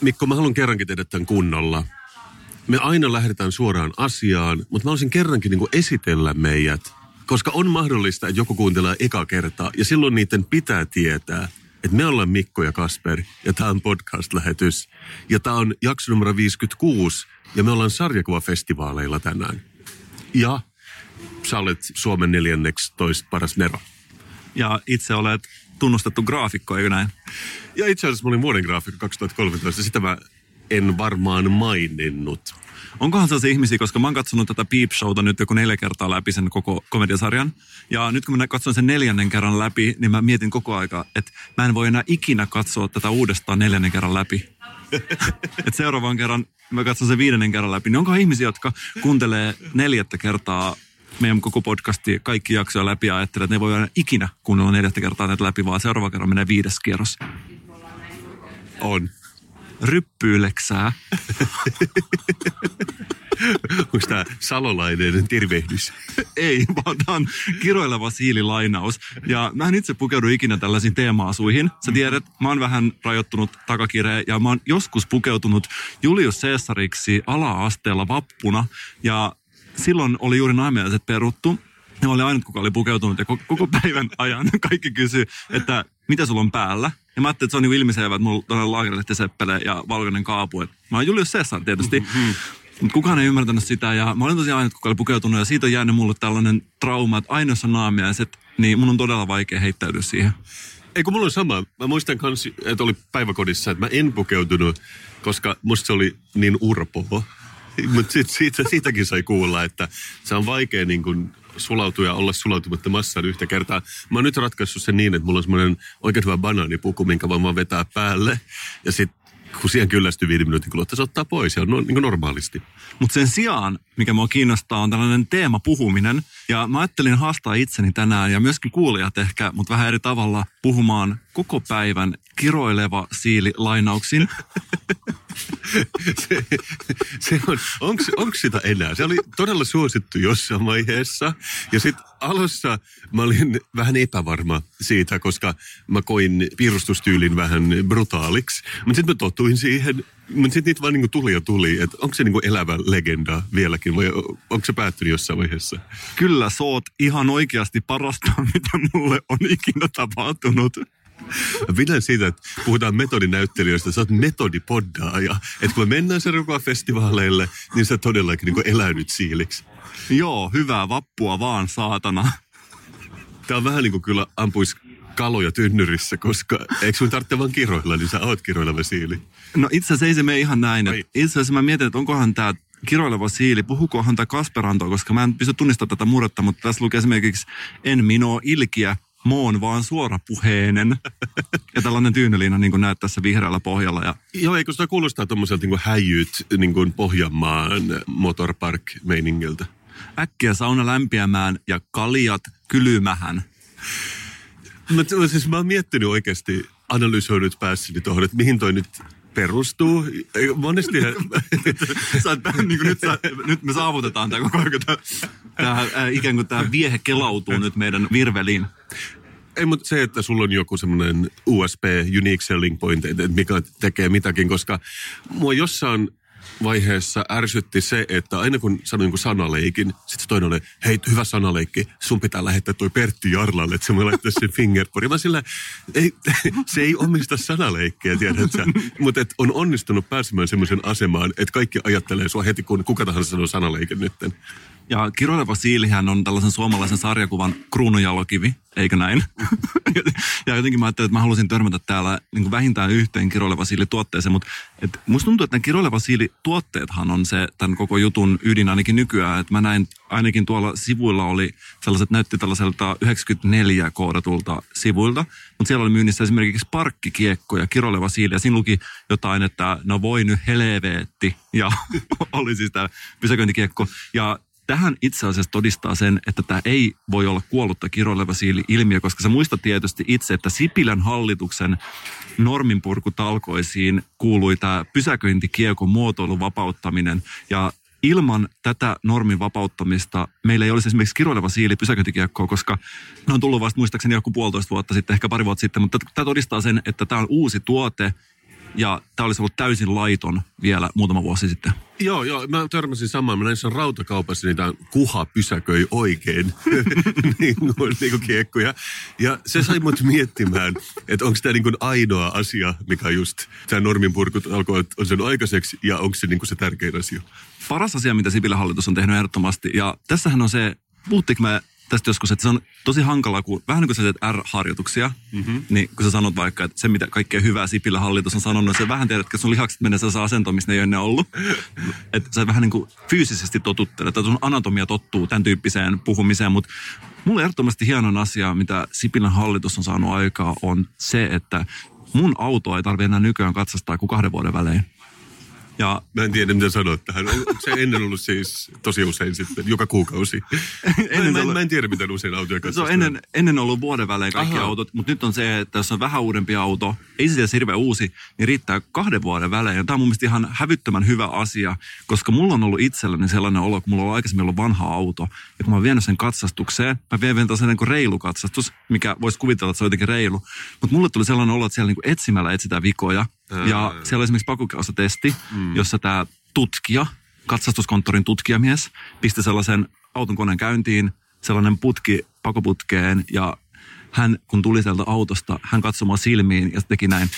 Mikko, mä haluan kerrankin tehdä tämän kunnolla. Me aina lähdetään suoraan asiaan, mutta mä haluaisin kerrankin niin esitellä meidät, koska on mahdollista, että joku kuuntelee eka kertaa, ja silloin niiden pitää tietää, että me ollaan Mikko ja Kasper, ja tämä on podcast-lähetys. Ja tämä on jakso numero 56, ja me ollaan sarjakuvafestivaaleilla tänään. Ja sä olet Suomen neljänneksi toista paras Nero. Ja itse olet tunnustettu graafikko, eikö näin? Ja itse asiassa mä olin vuoden graafikko 2013, sitä mä en varmaan maininnut. Onkohan sellaisia ihmisiä, koska mä oon katsonut tätä Peep Showta nyt joku neljä kertaa läpi sen koko komediasarjan. Ja nyt kun mä katson sen neljännen kerran läpi, niin mä mietin koko aika, että mä en voi enää ikinä katsoa tätä uudestaan neljännen kerran läpi. Et seuraavan kerran mä katson sen viidennen kerran läpi, niin onko ihmisiä, jotka kuuntelee neljättä kertaa meidän koko podcasti kaikki jaksoja läpi ja ajattelee, että ne voi aina ikinä kuunnella neljättä kertaa näitä läpi, vaan seuraava kerran menee viides kierros. On. Ryppyyleksää. Onko tämä salolainen tervehdys? Ei, vaan tämä on kiroileva siililainaus. Ja mä en itse pukeudu ikinä tällaisiin teemaasuihin. Sä tiedät, mä oon vähän rajoittunut takakireen ja mä oon joskus pukeutunut Julius Caesariksi ala-asteella vappuna. Ja silloin oli juuri naimiaiset peruttu. Ja oli ainut, kuka oli pukeutunut ja koko päivän ajan kaikki kysyi, että mitä sulla on päällä. Ja mä ajattelin, että se on niin ilmiselvä, että mulla on laakerilehti seppele ja valkoinen kaapu. Et mä oon Julius Caesar tietysti. Mm-hmm. Mutta kukaan ei ymmärtänyt sitä ja mä olin tosiaan ainut, kuka oli pukeutunut ja siitä on jäänyt mulle tällainen trauma, että aina on naamiaiset, niin mun on todella vaikea heittäytyä siihen. Ei kun mulla on sama. Mä muistan kans, että oli päiväkodissa, että mä en pukeutunut, koska musta se oli niin urpoa. Mutta sit, siitä, siitäkin sai kuulla, että se on vaikea niin kun sulautua ja olla sulautumatta massaan yhtä kertaa. Mä oon nyt ratkaissut sen niin, että mulla on semmoinen oikein hyvä banaanipuku, minkä voin vaan vetää päälle. Ja sitten kun siihen kyllästyy viiden minuutin kuluttua, se ottaa pois ja on no, niin normaalisti. Mutta sen sijaan, mikä mua kiinnostaa, on tällainen teema puhuminen. Ja mä ajattelin haastaa itseni tänään ja myöskin kuulijat ehkä, mutta vähän eri tavalla puhumaan koko päivän kiroileva siili lainauksin. se, se on, onko, onko sitä enää? Se oli todella suosittu jossain vaiheessa. Ja sitten alussa mä olin vähän epävarma siitä, koska mä koin piirustustyylin vähän brutaaliksi. Mutta sitten mä totuin siihen. Mutta sitten niitä vaan niinku tuli ja tuli. Että onko se niinku elävä legenda vieläkin vai onko se päättynyt jossain vaiheessa? Kyllä, sä oot ihan oikeasti parasta, mitä mulle on ikinä tapahtunut. Pidän siitä, että puhutaan metodinäyttelijöistä. Sä oot metodipoddaaja. Että kun me mennään festivaaleille, niin sä todellakin niin eläynyt siiliksi. Joo, hyvää vappua vaan, saatana. Tää on vähän niin kuin kyllä ampuis kaloja tynnyrissä, koska eikö sun tarvitse vaan kiroilla, niin sä oot kiroileva siili. No itse asiassa ei se mene ihan näin. Itse asiassa mä mietin, että onkohan tämä kiroileva siili, puhukohan tämä Kasperanto, koska mä en pysty tunnistamaan tätä murretta, mutta tässä lukee esimerkiksi en minua ilkiä, Moon vaan suorapuheinen. ja tällainen tyynyliina niin kuin näet tässä vihreällä pohjalla. Ja... Joo, eikö sitä kuulostaa tuommoiselta niin häijyt niin kuin Pohjanmaan motorpark-meiningiltä? Äkkiä sauna lämpiämään ja kaljat kylymähän. Mä, siis mä oon miettinyt oikeasti, analysoinut päässäni tuohon, että mihin toi nyt perustuu. Monesti... sä, niin kuin nyt, sä, nyt me saavutetaan tämä koko ajan, tämä, tämä, äh, ikään kuin tämä viehe kelautuu nyt meidän virveliin. Ei, mutta se, että sulla on joku semmoinen USB, unique selling point, että mikä tekee mitäkin, koska mua jossain vaiheessa ärsytti se, että aina kun sanoin jonkun sanaleikin, sitten toinen oli, hei, hyvä sanaleikki, sun pitää lähettää toi Pertti Jarlalle, että se voi laittaa sen fingerboard. Mä sillä, ei, se ei omista sanaleikkiä, tiedätkö Mutta on onnistunut pääsemään semmoisen asemaan, että kaikki ajattelee sua heti, kun kuka tahansa sanoo sanaleikin nytten. Ja Kiroileva siilihän on tällaisen suomalaisen sarjakuvan kruununjalokivi, eikö näin? ja jotenkin mä ajattelin, että mä halusin törmätä täällä niin kuin vähintään yhteen Kiroileva siili tuotteeseen, mutta et musta tuntuu, että Kiroileva siili tuotteethan on se tämän koko jutun ydin ainakin nykyään. Että mä näin ainakin tuolla sivuilla oli sellaiset, näytti tällaiselta 94 koodatulta sivuilta, mutta siellä oli myynnissä esimerkiksi parkkikiekko ja Kiroileva siili ja siinä luki jotain, että no voi nyt helveetti ja oli siis tämä pysäköintikiekko ja tähän itse asiassa todistaa sen, että tämä ei voi olla kuollutta kiroileva siili-ilmiö, koska sä muistat tietysti itse, että Sipilän hallituksen norminpurkutalkoisiin kuului tämä pysäköintikiekon muotoilun vapauttaminen. Ja ilman tätä normin vapauttamista meillä ei olisi esimerkiksi kiroileva siili pysäköintikiekkoa, koska ne on tullut vasta muistaakseni joku puolitoista vuotta sitten, ehkä pari vuotta sitten, mutta tämä todistaa sen, että tämä on uusi tuote, ja tämä olisi ollut täysin laiton vielä muutama vuosi sitten. Joo, joo. Mä törmäsin samaan. Mä näin sen rautakaupassa niitä kuha pysäköi oikein niin, kuin, niin kuin kiekkoja. Ja se sai mut miettimään, että onko tämä niin kuin ainoa asia, mikä just tämä norminpurku alkoi on sen aikaiseksi ja onko se niin kuin se tärkein asia. Paras asia, mitä Sipilän hallitus on tehnyt ehdottomasti. Ja tässähän on se, puhuttiinko me tästä joskus, että se on tosi hankala, kun vähän niin kuin sä teet R-harjoituksia, mm-hmm. niin kun sä sanot vaikka, että se mitä kaikkea hyvää Sipilä hallitus on sanonut, se vähän tiedät, että sun lihakset menee sellaiseen asentoon, missä ne ei ole ennen ollut. että sä vähän niin kuin fyysisesti totuttelet, että sun anatomia tottuu tämän tyyppiseen puhumiseen, mutta mulle ehdottomasti hienon asia, mitä Sipilän hallitus on saanut aikaa, on se, että mun auto ei tarvitse enää nykyään katsastaa kuin kahden vuoden välein. Ja mä en tiedä, mitä sanoa tähän. Onko se ennen ollut siis tosi usein sitten, joka kuukausi? ennen mä, en, ollut... mä en tiedä, miten usein autoja katsastaa. Se on ennen, ennen ollut vuoden välein kaikki Aha. autot, mutta nyt on se, että jos on vähän uudempi auto, ei se hirveän uusi, niin riittää kahden vuoden välein. Ja tämä on mun mielestä ihan hävyttömän hyvä asia, koska mulla on ollut itselläni sellainen olo, kun mulla on aikaisemmin ollut vanha auto, ja kun mä oon vienyt sen katsastukseen, mä vien vielä sen niin reilu katsastus, mikä voisi kuvitella, että se on jotenkin reilu. Mutta mulle tuli sellainen olo, että siellä niin etsimällä etsitään vikoja, ja siellä on esimerkiksi pakokausatesti, mm. jossa tämä tutkija, katsastuskonttorin tutkijamies, pisti sellaisen auton koneen käyntiin, sellainen putki pakoputkeen ja hän, kun tuli sieltä autosta, hän katsoi mua silmiin ja teki näin.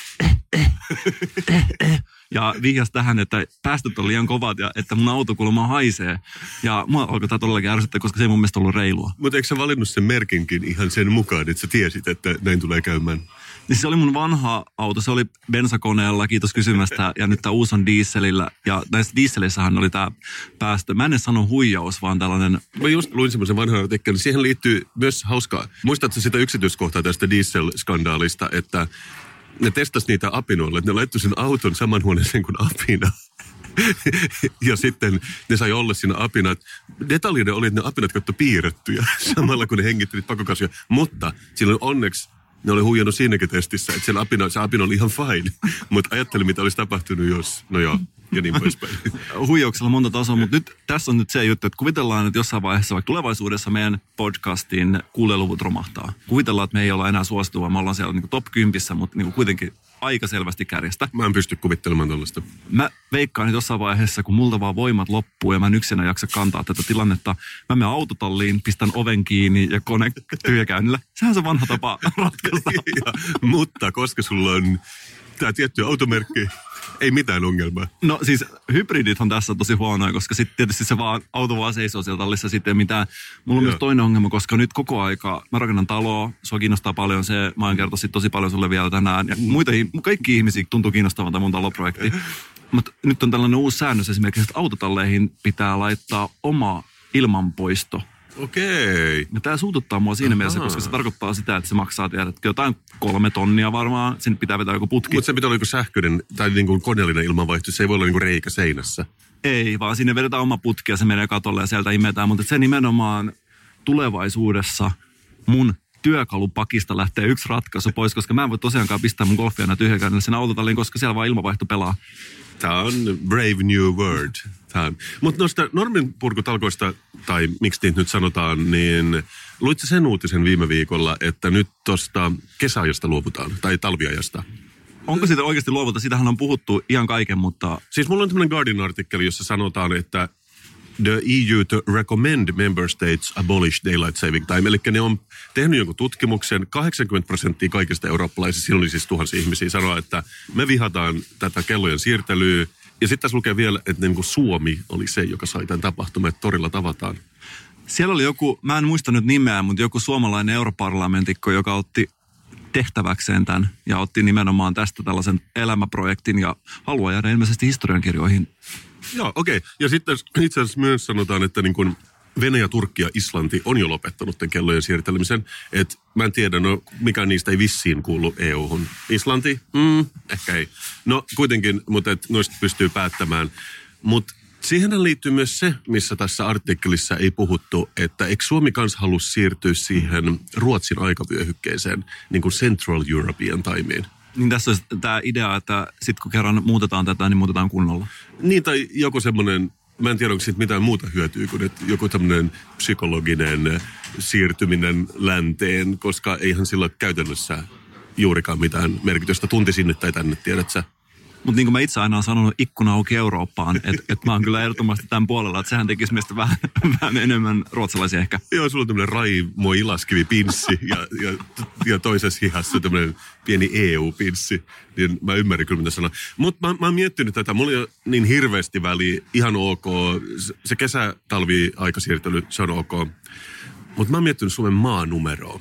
Ja vihjasi tähän, että päästöt on liian kovat ja että mun auto kuulemma haisee. Ja mua alkoi tämä todellakin ärsyttää, koska se ei mun mielestä ollut reilua. Mutta eikö sä valinnut sen merkinkin ihan sen mukaan, että sä tiesit, että näin tulee käymään? Niin se oli mun vanha auto, se oli bensakoneella, kiitos kysymästä, ja nyt tämä uusi on dieselillä. Ja näissä dieselissähän oli tämä päästö. Mä en sano huijaus, vaan tällainen... Mä just luin semmoisen vanhan artikkelin. Siihen liittyy myös hauskaa. Muistatko sitä yksityiskohtaa tästä diesel-skandaalista, että ne testasi niitä apinoilla, että ne laittoi sen auton saman huoneeseen kuin apina. ja sitten ne sai olla siinä apinat. Detaljinen oli, että ne apinat katto piirrettyjä samalla kun ne hengittelivät pakokasvia. Mutta silloin onneksi ne oli huijannut siinäkin testissä, että apina, se apina oli ihan fine. Mutta ajattelin, mitä olisi tapahtunut, jos, no joo, ja niin poispäin. Huijauksella monta tasoa, mutta nyt tässä on nyt se juttu, että kuvitellaan, että jossain vaiheessa, vaikka tulevaisuudessa meidän podcastin kuuleluvut romahtaa. Kuvitellaan, että me ei olla enää suosituvaa, me ollaan siellä niin top 10, mutta niin kuitenkin aika selvästi kärjestä. Mä en pysty kuvittelemaan tällaista. Mä veikkaan, että jossain vaiheessa, kun multa vaan voimat loppuu ja mä en yksinä jaksa kantaa tätä tilannetta, mä menen autotalliin, pistän oven kiinni ja kone tyhjäkäynnillä. Sehän on se vanha tapa ratkaista. ja, mutta koska sulla on tämä tietty automerkki, ei mitään ongelmaa. No siis hybridit on tässä tosi huonoja, koska sitten tietysti se vaan, auto vaan seisoo siellä tallissa sitten mitään. Mulla on Joo. myös toinen ongelma, koska nyt koko aika, mä rakennan taloa, sua kiinnostaa paljon se, mä oon kertoa tosi paljon sulle vielä tänään. Ja muita, kaikki ihmisiä tuntuu kiinnostavan tämä mun taloprojekti. Mutta nyt on tällainen uusi säännös esimerkiksi, että autotalleihin pitää laittaa oma ilmanpoisto Okei. Ja tämä suututtaa mua siinä Aha. mielessä, koska se tarkoittaa sitä, että se maksaa tiedätkö, jotain kolme tonnia varmaan. Sinne pitää vetää joku putki. Mutta se pitää olla joku sähköinen tai niin kuin koneellinen ilmanvaihto. Se ei voi olla niin kuin reikä seinässä. Ei, vaan sinne vedetään oma putki ja se menee katolle ja sieltä imetään. Mutta se nimenomaan tulevaisuudessa mun työkalupakista lähtee yksi ratkaisu pois, koska mä en voi tosiaankaan pistää mun golfia näin tyhjäkäynnillä sen autotalliin, koska siellä vaan ilmavaihto pelaa. Tämä on brave new Mutta noista norminpurkutalkoista, tai miksi niitä nyt sanotaan, niin luitko sen uutisen viime viikolla, että nyt tuosta kesäajasta luovutaan, tai talviajasta? Onko siitä oikeasti luovuta? Siitähän on puhuttu ihan kaiken, mutta... Siis mulla on tämmöinen Guardian-artikkeli, jossa sanotaan, että the EU to recommend member states abolish daylight saving time. Eli ne on tehnyt jonkun tutkimuksen, 80 prosenttia kaikista eurooppalaisista, silloin siis tuhansia ihmisiä, sanoa, että me vihataan tätä kellojen siirtelyä. Ja sitten tässä lukee vielä, että niin kuin Suomi oli se, joka sai tämän tapahtuman, että torilla tavataan. Siellä oli joku, mä en muista nyt nimeä, mutta joku suomalainen europarlamentikko, joka otti tehtäväkseen tämän ja otti nimenomaan tästä tällaisen elämäprojektin ja haluaa jäädä ilmeisesti historiankirjoihin Joo, okei. Okay. Ja sitten itse asiassa myös sanotaan, että niin kuin Venäjä, Turkki ja Islanti on jo lopettanut tämän kellojen siirtelemisen. Et mä en tiedä, no mikä niistä ei vissiin kuulu EU-hun. Islanti? Mm, ehkä ei. No kuitenkin, mutta et noista pystyy päättämään. Mutta Siihen liittyy myös se, missä tässä artikkelissa ei puhuttu, että eikö Suomi kanssa halua siirtyä siihen Ruotsin aikavyöhykkeeseen, niin kuin Central European timeen. Niin tässä olisi tämä idea, että sitten kun kerran muutetaan tätä, niin muutetaan kunnolla. Niin, tai joku semmoinen, mä en tiedä, onko siitä mitään muuta hyötyä kuin että joku tämmöinen psykologinen siirtyminen länteen, koska eihän sillä käytännössä juurikaan mitään merkitystä. Tunti sinne tai tänne, tiedät sä? Mutta niin kuin mä itse aina olen sanonut, ikkuna auki Eurooppaan, että et mä oon kyllä ehdottomasti tämän puolella, että sehän tekisi meistä vähän, vähän enemmän ruotsalaisia ehkä. Joo, sulla on tämmöinen Raimo Ilaskivi pinssi ja, ja, ja toisessa hihassa tämmöinen pieni EU-pinssi. Niin mä ymmärrän kyllä, mitä sanoa. Mutta mä, mä oon miettinyt tätä, mulla ei ole niin hirveästi väliä, ihan ok. Se kesä-talvi-aikasiirtely, se on ok. Mutta mä oon miettinyt Suomen maanumeroa.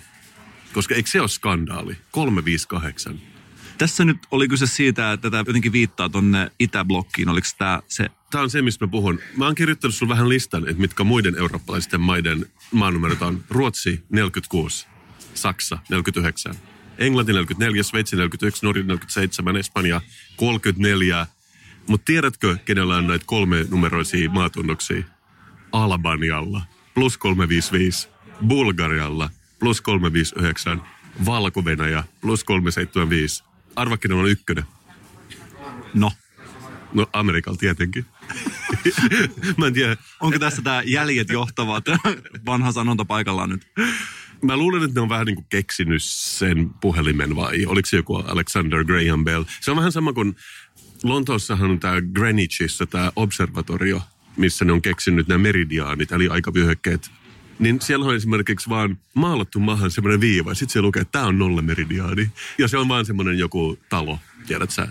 Koska eikö se ole skandaali? 358. Tässä nyt oli kyse siitä, että tämä jotenkin viittaa tonne Itäblokkiin. Oliko tämä se? Tämä on se, mistä mä puhun. Mä oon kirjoittanut sulle vähän listan, että mitkä muiden eurooppalaisten maiden maanumerot on. Ruotsi 46, Saksa 49, Englanti 44, Sveitsi 41, Norja 47, Espanja 34. Mutta tiedätkö, kenellä on näitä kolme numeroisia maatunnoksia? Albanialla plus 355, Bulgarialla plus 359, Valko-Venäjä plus 375. Arva, kenellä on ykkönen. No. No Amerikalla tietenkin. Mä en tiedä. Onko tässä tämä jäljet johtavat vanha sanonta paikallaan nyt? Mä luulen, että ne on vähän niin kuin keksinyt sen puhelimen vai oliko se joku Alexander Graham Bell. Se on vähän sama kuin Lontoossahan on tämä Greenwichissa tämä observatorio, missä ne on keksinyt nämä meridiaanit, eli aikavyöhykkeet. Niin siellä on esimerkiksi vaan maalattu maahan semmoinen viiva, ja sitten se lukee, että tämä on nolla meridiaani. Ja se on vaan semmoinen joku talo, tiedät sä,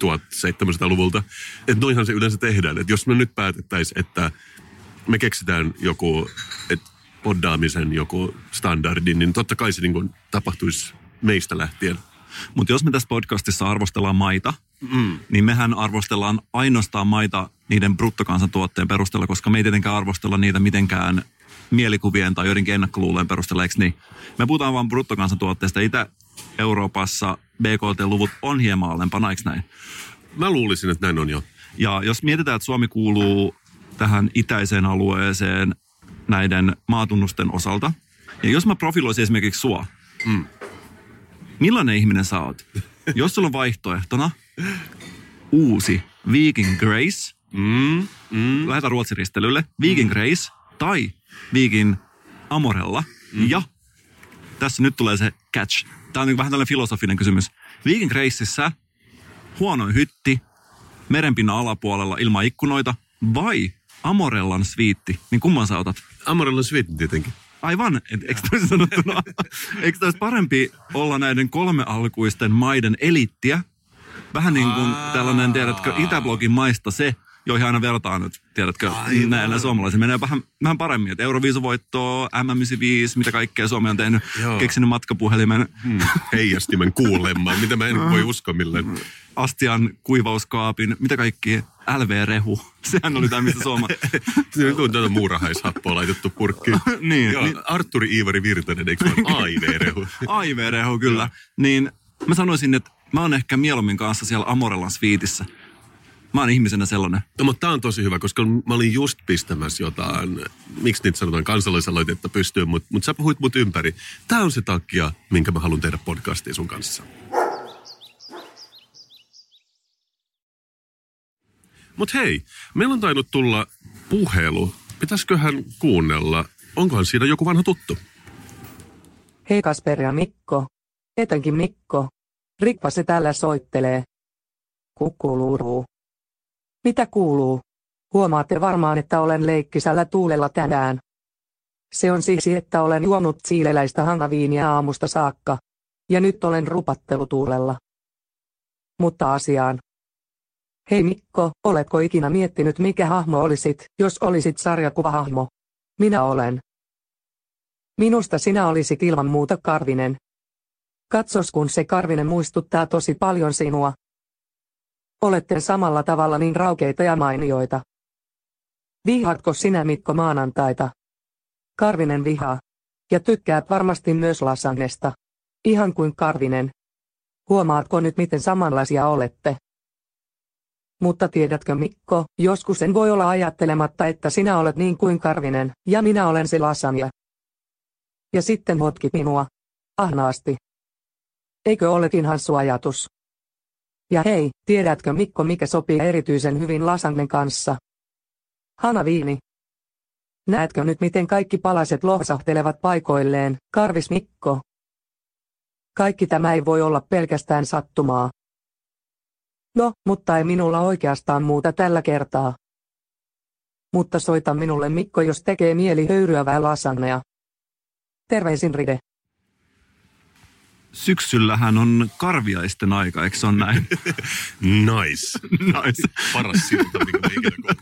1700-luvulta. Että noinhan se yleensä tehdään. Että jos me nyt päätettäisiin, että me keksitään joku, että poddaamisen joku standardi, niin totta kai se niin kuin tapahtuisi meistä lähtien. Mutta jos me tässä podcastissa arvostellaan maita, mm. niin mehän arvostellaan ainoastaan maita niiden bruttokansantuotteen perusteella, koska me ei tietenkään arvostella niitä mitenkään mielikuvien tai joidenkin ennakkoluuleen perusteella, eikö niin? Me puhutaan vain bruttokansantuotteesta. Itä-Euroopassa BKT-luvut on hieman alempana, eikö näin? Mä luulisin, että näin on jo. Ja jos mietitään, että Suomi kuuluu tähän itäiseen alueeseen näiden maatunnusten osalta, ja jos mä profiloisin esimerkiksi sua, mm. millainen ihminen sä oot? Jos sulla on vaihtoehtona uusi Viking Grace, mm, mm. lähdetään Ruotsin ristelylle, Viking mm. Grace tai Viking Amorella, mm. ja tässä nyt tulee se catch. Tämä on niin vähän tällainen filosofinen kysymys. Viking Graceissa huonoin hytti, merenpinnan alapuolella ilman ikkunoita, vai Amorellan sviitti, niin kumman sä otat? Amorellan sviitti tietenkin. Aivan, eikö toisin sanottuna, eikö olisi parempi olla näiden kolme alkuisten maiden elittiä? Vähän niin kuin tällainen, tiedätkö, Itäblogin maista se, joihin aina vertaan nyt, tiedätkö, Aivan. näillä suomalaisilla. Menee vähän, vähän paremmin, että Euroviisuvoittoa, M95, mitä kaikkea Suomi on tehnyt, Joo. keksinyt matkapuhelimen. Hmm. Heijastimen kuulemma, mitä mä en voi uskoa milleen. Astian kuivauskaapin, mitä kaikki, LV-rehu. Sehän oli tämä, mistä Suoma... Se on tuota muurahaishappoa laitettu purkkiin. niin, Joo, niin, Arturi Iivari Virtanen, eikö vaan AIV-rehu? AIV-rehu, kyllä. Niin mä sanoisin, että mä oon ehkä mieluummin kanssa siellä Amorellan sviitissä. Mä oon ihmisenä sellainen. No, mutta tää on tosi hyvä, koska mä olin just pistämässä jotain, miksi niitä sanotaan kansalaisaloitetta pystyyn, mutta mut sä puhuit mut ympäri. Tää on se takia, minkä mä haluan tehdä podcastia sun kanssa. Mutta hei, meillä on tainnut tulla puhelu. Pitäisiköhän kuunnella? Onkohan siinä joku vanha tuttu? Hei Kasper ja Mikko. Etenkin Mikko. Rikpa se täällä soittelee. Kukkuluuruu. Mitä kuuluu? Huomaatte varmaan, että olen leikkisällä tuulella tänään. Se on siksi, että olen juonut siileläistä hangaviinia aamusta saakka. Ja nyt olen rupattelutuulella. Mutta asiaan. Hei Mikko, oletko ikinä miettinyt mikä hahmo olisit, jos olisit sarjakuvahahmo? Minä olen. Minusta sinä olisit ilman muuta Karvinen. Katsos kun se Karvinen muistuttaa tosi paljon sinua. Olette samalla tavalla niin raukeita ja mainioita. Vihaatko sinä Mikko maanantaita? Karvinen vihaa. Ja tykkäät varmasti myös lasagnesta. Ihan kuin Karvinen. Huomaatko nyt miten samanlaisia olette? Mutta tiedätkö Mikko, joskus en voi olla ajattelematta, että sinä olet niin kuin Karvinen, ja minä olen se lasanja. Ja sitten hotkit minua. Ahnaasti. Eikö olekin hassu ajatus? Ja hei, tiedätkö Mikko mikä sopii erityisen hyvin lasangen kanssa? Hanaviini. Näetkö nyt miten kaikki palaset lohsahtelevat paikoilleen, Karvis Mikko? Kaikki tämä ei voi olla pelkästään sattumaa. No, mutta ei minulla oikeastaan muuta tällä kertaa. Mutta soita minulle Mikko, jos tekee mieli höyryävää lasannea. Terveisin Ride. Syksyllähän on karviaisten aika, eikö se on näin? Nice. nice. Paras silta, minkä ikinä.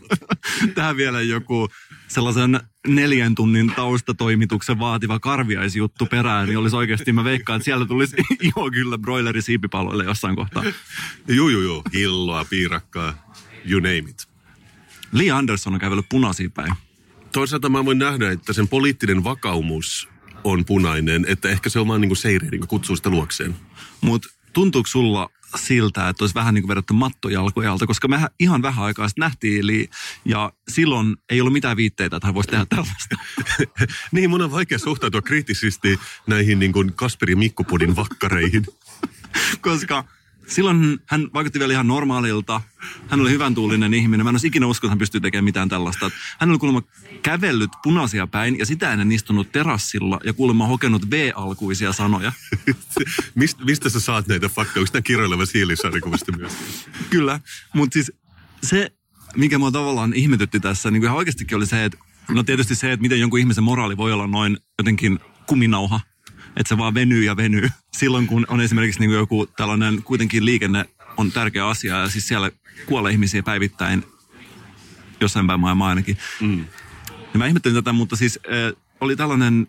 Tähän vielä joku sellaisen neljän tunnin taustatoimituksen vaativa karviaisjuttu perään, niin olisi oikeasti, mä veikkaan, että siellä tulisi iho kyllä broileri siipipaloille jossain kohtaa. Juu, juu, juu. Hilloa, piirakkaa, you name it. Lee Anderson on kävellyt punaisiin päin. Toisaalta mä voin nähdä, että sen poliittinen vakaumus on punainen, että ehkä se on vaan niin kuin seiri, niin kuin kutsuu sitä luokseen. Mutta tuntuuko sulla siltä, että olisi vähän niin kuin vedetty mattojalkoja alta, koska me ihan vähän aikaa sitten nähtiin Lee, ja silloin ei ollut mitään viitteitä, että hän voisi tehdä tällaista. niin, mun on vaikea suhtautua kriittisesti näihin niin kuin Kasperi Mikkopodin vakkareihin. koska silloin hän vaikutti vielä ihan normaalilta. Hän oli hyvän tuulinen ihminen. Mä en olisi ikinä uskonut, että hän pystyy tekemään mitään tällaista. Hän oli kuulemma kävellyt punaisia päin ja sitä ennen istunut terassilla ja kuulemma hokenut V-alkuisia sanoja. Mist, mistä sä saat näitä faktoja? Onko tämä kirjoileva siilisarjakuvasta myös? Kyllä, mutta siis se, mikä mua tavallaan ihmetytti tässä, niin kuin ihan oikeastikin oli se, että no tietysti se, että miten jonkun ihmisen moraali voi olla noin jotenkin kuminauha, että se vaan venyy ja venyy. Silloin kun on esimerkiksi niin joku tällainen kuitenkin liikenne on tärkeä asia ja siis siellä kuolee ihmisiä päivittäin jossain päin maailmaa ainakin. Mm. Ja mä ihmettelin tätä, mutta siis äh, oli tällainen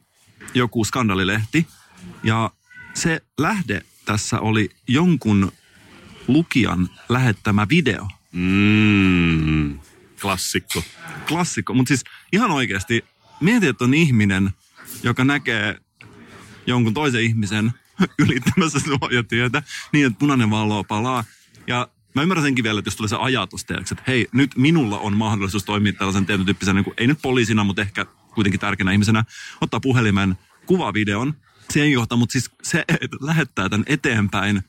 joku skandalilehti ja se lähde tässä oli jonkun lukijan lähettämä video. Mm, klassikko. Klassikko, mutta siis ihan oikeasti mieti, että on ihminen, joka näkee jonkun toisen ihmisen ylittämässä suojatietä niin, että punainen valo palaa. Ja mä ymmärrän senkin vielä, että jos tulee se ajatus teoksi, että hei, nyt minulla on mahdollisuus toimia tällaisen tietyn tyyppisen, niin kuin, ei nyt poliisina, mutta ehkä kuitenkin tärkeänä ihmisenä, ottaa puhelimen, kuvavideon, siihen johtaa, mutta siis se, että lähettää tämän eteenpäin,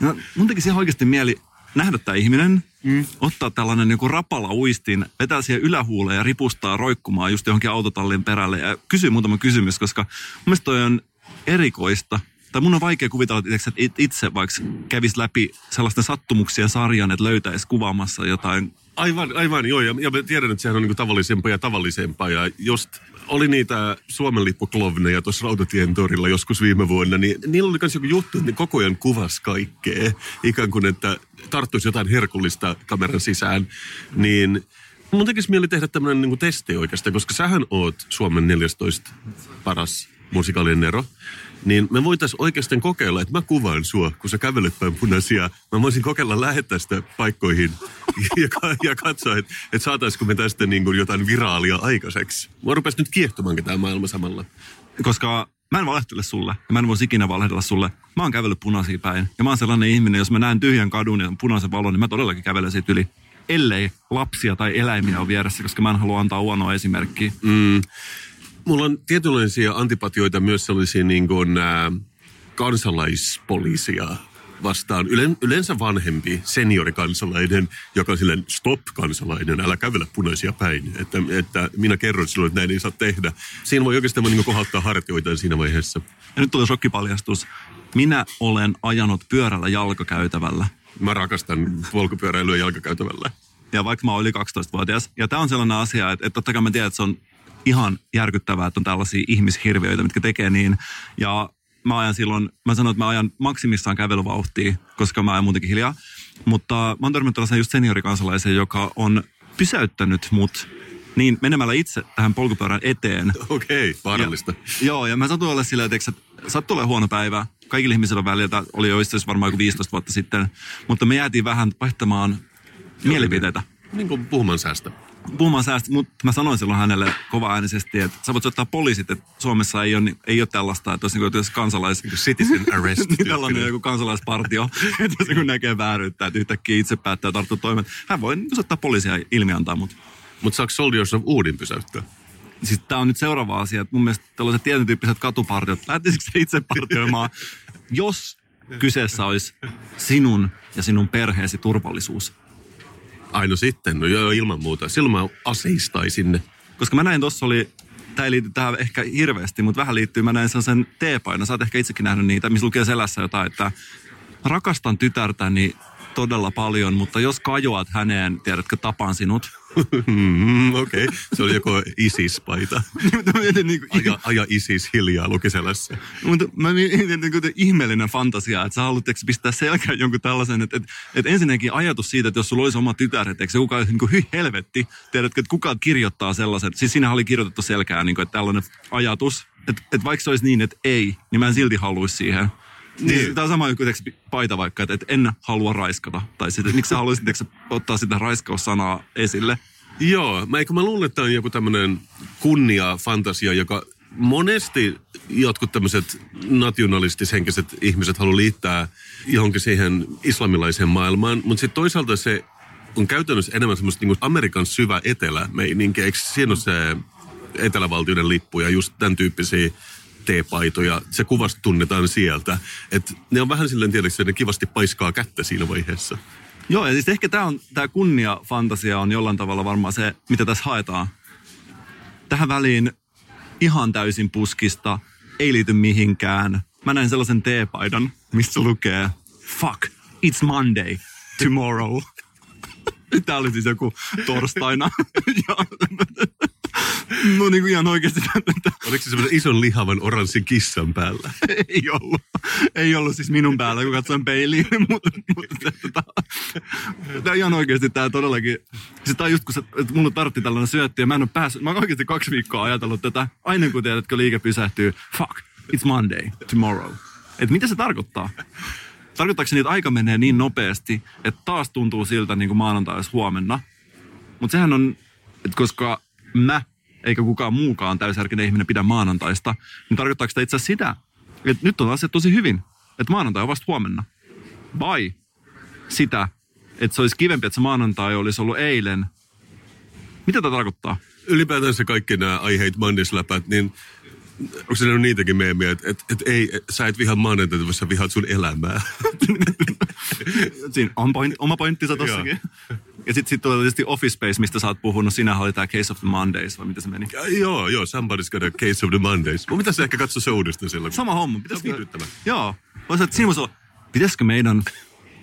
no, mun tekisi ihan oikeasti mieli nähdä tämä ihminen, mm. ottaa tällainen joku rapala uistin, vetää siihen ylähuuleen ja ripustaa roikkumaan just johonkin autotallin perälle ja kysyy muutama kysymys, koska mun mielestä toi on erikoista. Tai mun on vaikea kuvitella, että itse vaikka kävisi läpi sellaisten sattumuksia sarjan, että löytäisi kuvaamassa jotain. Aivan, aivan joo. Ja, ja mä tiedän, että sehän on niin tavallisempaa ja tavallisempaa. Ja just oli niitä Suomen lippuklovneja tuossa Rautatien torilla joskus viime vuonna, niin niillä oli myös joku juttu, että ne koko ajan kuvasi kaikkea. Ikään kuin, että tarttuisi jotain herkullista kameran sisään. Niin mun tekisi mieli tehdä tämmöinen niin testi oikeastaan, koska sähän oot Suomen 14 paras musikaalinen ero, niin me voitaisiin oikeastaan kokeilla, että mä kuvaan sua, kun sä kävelet päin punaisia. Mä voisin kokeilla lähettää sitä paikkoihin ja, ja katsoa, että, että saataisiko me tästä niin kuin jotain viraalia aikaiseksi. Mä rupesi nyt kiehtomaan tämä maailma samalla. Koska mä en valehtele sulle ja mä en voisi ikinä valehdella sulle. Mä oon kävellyt punaisia päin ja mä oon sellainen ihminen, jos mä näen tyhjän kadun ja punaisen valon, niin mä todellakin kävelen siitä yli. Ellei lapsia tai eläimiä on vieressä, koska mä en halua antaa huonoa esimerkkiä. Mm. Mulla on tietynlaisia antipatioita myös sellaisia niin kuin, äh, kansalaispoliisia vastaan. Ylen, yleensä vanhempi seniorikansalainen, joka on silleen stop-kansalainen, älä kävellä punaisia päin. Että, että minä kerron sinulle, että näin ei saa tehdä. Siinä voi oikeastaan niin kohottaa hartioita siinä vaiheessa. Ja nyt tulee shokkipaljastus. Minä olen ajanut pyörällä jalkakäytävällä. Mä rakastan polkupyöräilyä jalkakäytävällä. Ja vaikka mä olin 12-vuotias. Ja tämä on sellainen asia, että, että totta kai mä tiedän, että se on ihan järkyttävää, että on tällaisia ihmishirviöitä, mitkä tekee niin. Ja mä ajan silloin, mä sanon, että mä ajan maksimissaan kävelyvauhtia, koska mä ajan muutenkin hiljaa. Mutta mä oon törmännyt tällaisen just seniorikansalaisen, joka on pysäyttänyt mut niin menemällä itse tähän polkupyörän eteen. Okei, okay, vaarallista. Ja, joo, ja mä satun olla silleen, että sattuu olla huono päivä. Kaikilla ihmisillä on välillä, oli jo varmaan joku 15 vuotta sitten. Mutta me jäätiin vähän vaihtamaan joo, mielipiteitä. Niin kuin puhuman säästä. Puhumaan säästä, mutta mä sanoin silloin hänelle kova-äänisesti, että sä voit soittaa poliisit, että Suomessa ei ole, ei ole tällaista, että olisi niin kuin kansalais... Citizen arrest. niin tällainen joku kansalaispartio, että jos joku näkee vääryyttä, että yhtäkkiä itse päättää tarttua toimeen. Hän voi niin soittaa poliisia ilmiantaa, mutta Mutta saako Soldiers of Uudin pysäyttää? siis tämä on nyt seuraava asia, että mun mielestä tällaiset tietyn tyyppiset katupartiot, lähtisikö se itse partioimaan, jos kyseessä olisi sinun ja sinun perheesi turvallisuus. Aino sitten, no joo, ilman muuta. Silloin mä aseistaisin ne. Koska mä näin tuossa oli, tämä ei liity tähän ehkä hirveästi, mutta vähän liittyy, mä näin sellaisen teepainon, sä oot ehkä itsekin nähnyt niitä, missä lukee selässä jotain, että rakastan tytärtäni todella paljon, mutta jos kajoat häneen, tiedätkö, tapan sinut. Mm, Okei, okay. se oli joko ISIS-paita. Niin Aja, aja ISIS hiljaa lukiselässä. Mutta mä mietin niin kuin ihmeellinen fantasia, että sä haluat eikö, pistää selkään jonkun tällaisen, että, että, että ensinnäkin ajatus siitä, että jos sulla olisi oma tytär, että se kukaan niin kuin, hy helvetti, tiedätkö, että kuka kirjoittaa sellaisen, siis siinä oli kirjoitettu selkään, niin kuin, että tällainen ajatus, että, että vaikka se olisi niin, että ei, niin mä en silti haluaisi siihen. Niin. Niin. Tämä on sama tiedätkö, paita vaikka, että, että en halua raiskata. Tai sitten, miksi sä haluaisit tiedätkö, ottaa sitä raiskaussanaa esille. Joo, mä, eikö mä luulen, että tämä on joku tämmöinen kunnia-fantasia, joka monesti jotkut tämmöiset nationalistishenkiset ihmiset haluaa liittää johonkin siihen islamilaiseen maailmaan, mutta sitten toisaalta se on käytännössä enemmän semmoista niin Amerikan syvä etelä meininki. Eikö siinä ole se etelävaltioiden lippu ja just tämän tyyppisiä teepaitoja. Se kuvasta tunnetaan sieltä. Et ne on vähän silleen tiedätkö, että ne kivasti paiskaa kättä siinä vaiheessa. Joo, ja siis ehkä tämä on, tämä kunnia-fantasia on jollain tavalla varmaan se, mitä tässä haetaan. Tähän väliin ihan täysin puskista, ei liity mihinkään. Mä näin sellaisen teepaidan, missä lukee, fuck, it's Monday, tomorrow. Tämä oli siis joku torstaina. no niin kuin ihan oikeasti. Oliko se semmoisen ison lihavan oranssin kissan päällä? ei ollut. Ei ollut siis minun päällä, kun katsoin peiliin. mutta, mutta tota, tämä ihan oikeasti tämä todellakin. Siis tämä just kun se, että mulla tartti tällainen syötti ja mä en ole päässyt. Mä oon oikeasti kaksi viikkoa ajatellut tätä. Aina kun tiedätkö liike pysähtyy. Fuck, it's Monday, tomorrow. Et mitä se tarkoittaa? Tarkoittaako se niin, että aika menee niin nopeasti, että taas tuntuu siltä niin kuin maanantai olisi huomenna? Mutta sehän on, että koska mä eikä kukaan muukaan täysjärkinen ihminen pidä maanantaista, niin tarkoittaako sitä itse asiassa sitä, että nyt on asiat tosi hyvin, että maanantai on vasta huomenna? Vai sitä, että se olisi kivempi, että se maanantai olisi ollut eilen? Mitä tämä tarkoittaa? ylipäätänsä kaikki nämä I hate Mondays-läpät, niin onko se niitäkin meemiä, että et, et ei, et, sä et vihaa maanantaita, vaan sä vihaat sun elämää. Siinä on point, oma pointtinsa tossakin. Ja sitten sit tulee tietysti Office Space, mistä sä oot puhunut. Sinä oli tämä Case of the Mondays, vai mitä se meni? Ja, joo, joo, somebody's got a case of the Mondays. Mun pitäisi ehkä katsoa se uudestaan silloin. Sama homma. Se on viihdyttävä. Joo. Voisi, että siinä voisi olla, pitäisikö meidän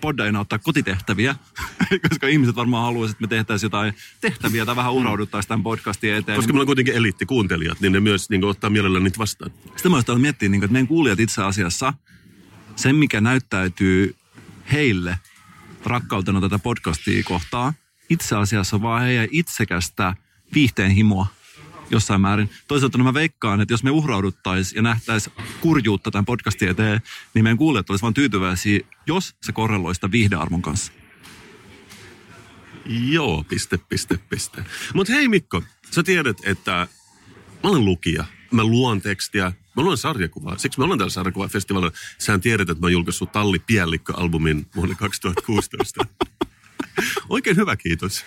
poddaina ottaa kotitehtäviä, koska ihmiset varmaan haluaisivat, että me tehtäisiin jotain tehtäviä tai vähän urauduttaisiin tämän podcastin eteen. Koska meillä on kuitenkin eliittikuuntelijat, niin ne myös niin ottaa mielellään niitä vastaan. Sitten mä olisin miettiä, niin kuin, että meidän kuulijat itse asiassa, sen mikä näyttäytyy heille rakkautena tätä podcastia kohtaa, itse asiassa vaan heidän itsekästä viihteen himoa jossain määrin. Toisaalta mä veikkaan, että jos me uhrauduttaisiin ja nähtäisiin kurjuutta tämän podcastin eteen, niin meidän kuulijat olisivat vaan tyytyväisiä, jos se korreloi sitä viihdearvon kanssa. Joo, piste, piste, piste. Mutta hei Mikko, sä tiedät, että mä olen lukija. Mä luon tekstiä. Mä luon sarjakuvaa. Siksi mä olen täällä sarjakuvafestivaalilla. Sä tiedät, että mä oon julkaissut Talli Piellikko-albumin vuonna 2016. Oikein hyvä, kiitos.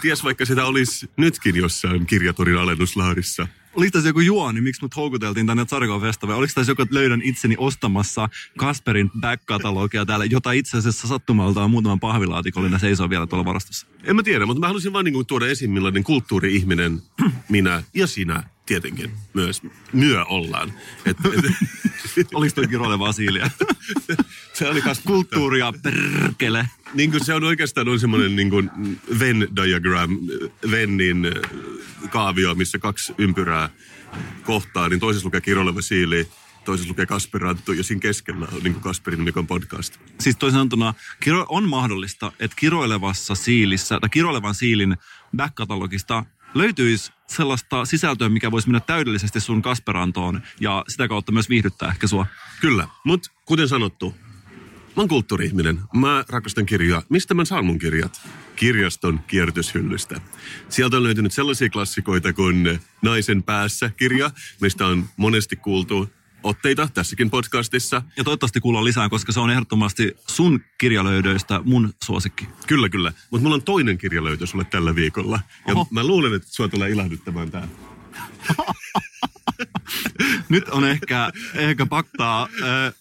Ties vaikka sitä olisi nytkin jossain kirjatorin alennuslaarissa. Oliko tässä joku juoni, miksi mut houkuteltiin tänne festivaan? Oliko tässä joku, että löydän itseni ostamassa Kasperin back-katalogia täällä, jota itse asiassa sattumalta on muutaman pahvilaatikollinen seisoo vielä tuolla varastossa? En mä tiedä, mutta mä halusin vaan niin tuoda esiin, millainen kulttuuri-ihminen minä ja sinä tietenkin myös myö ollaan. Et, et, Oliko toi Kirole Vasilia? se oli kas Kulttuuria perkele. Niin kuin se on oikeastaan on semmoinen niin kuin Venn diagram, Vennin äh, kaavio, missä kaksi ympyrää kohtaa, niin toisessa lukee Kirolle Vasili, toisessa lukee Kasper Ranttu ja siinä keskellä on niin Kasperin Mikon podcast. Siis toisin sanottuna on mahdollista, että kiroilevassa siilissä, tai kiroilevan siilin back-katalogista löytyisi sellaista sisältöä, mikä voisi mennä täydellisesti sun Kasperantoon ja sitä kautta myös viihdyttää ehkä sua. Kyllä, mutta kuten sanottu, mä oon kulttuuri-ihminen. Mä rakastan kirjaa. Mistä mä saan mun kirjat? kirjaston kierrätyshyllystä. Sieltä on löytynyt sellaisia klassikoita kuin Naisen päässä kirja, mistä on monesti kuultu otteita tässäkin podcastissa. Ja toivottavasti kuullaan lisää, koska se on ehdottomasti sun kirjalöydöistä mun suosikki. Kyllä, kyllä. Mutta mulla on toinen kirjalöytö sulle tällä viikolla. Ja Oho. mä luulen, että sua tulee ilahduttamaan tää. Nyt on ehkä, ehkä paktaa äh,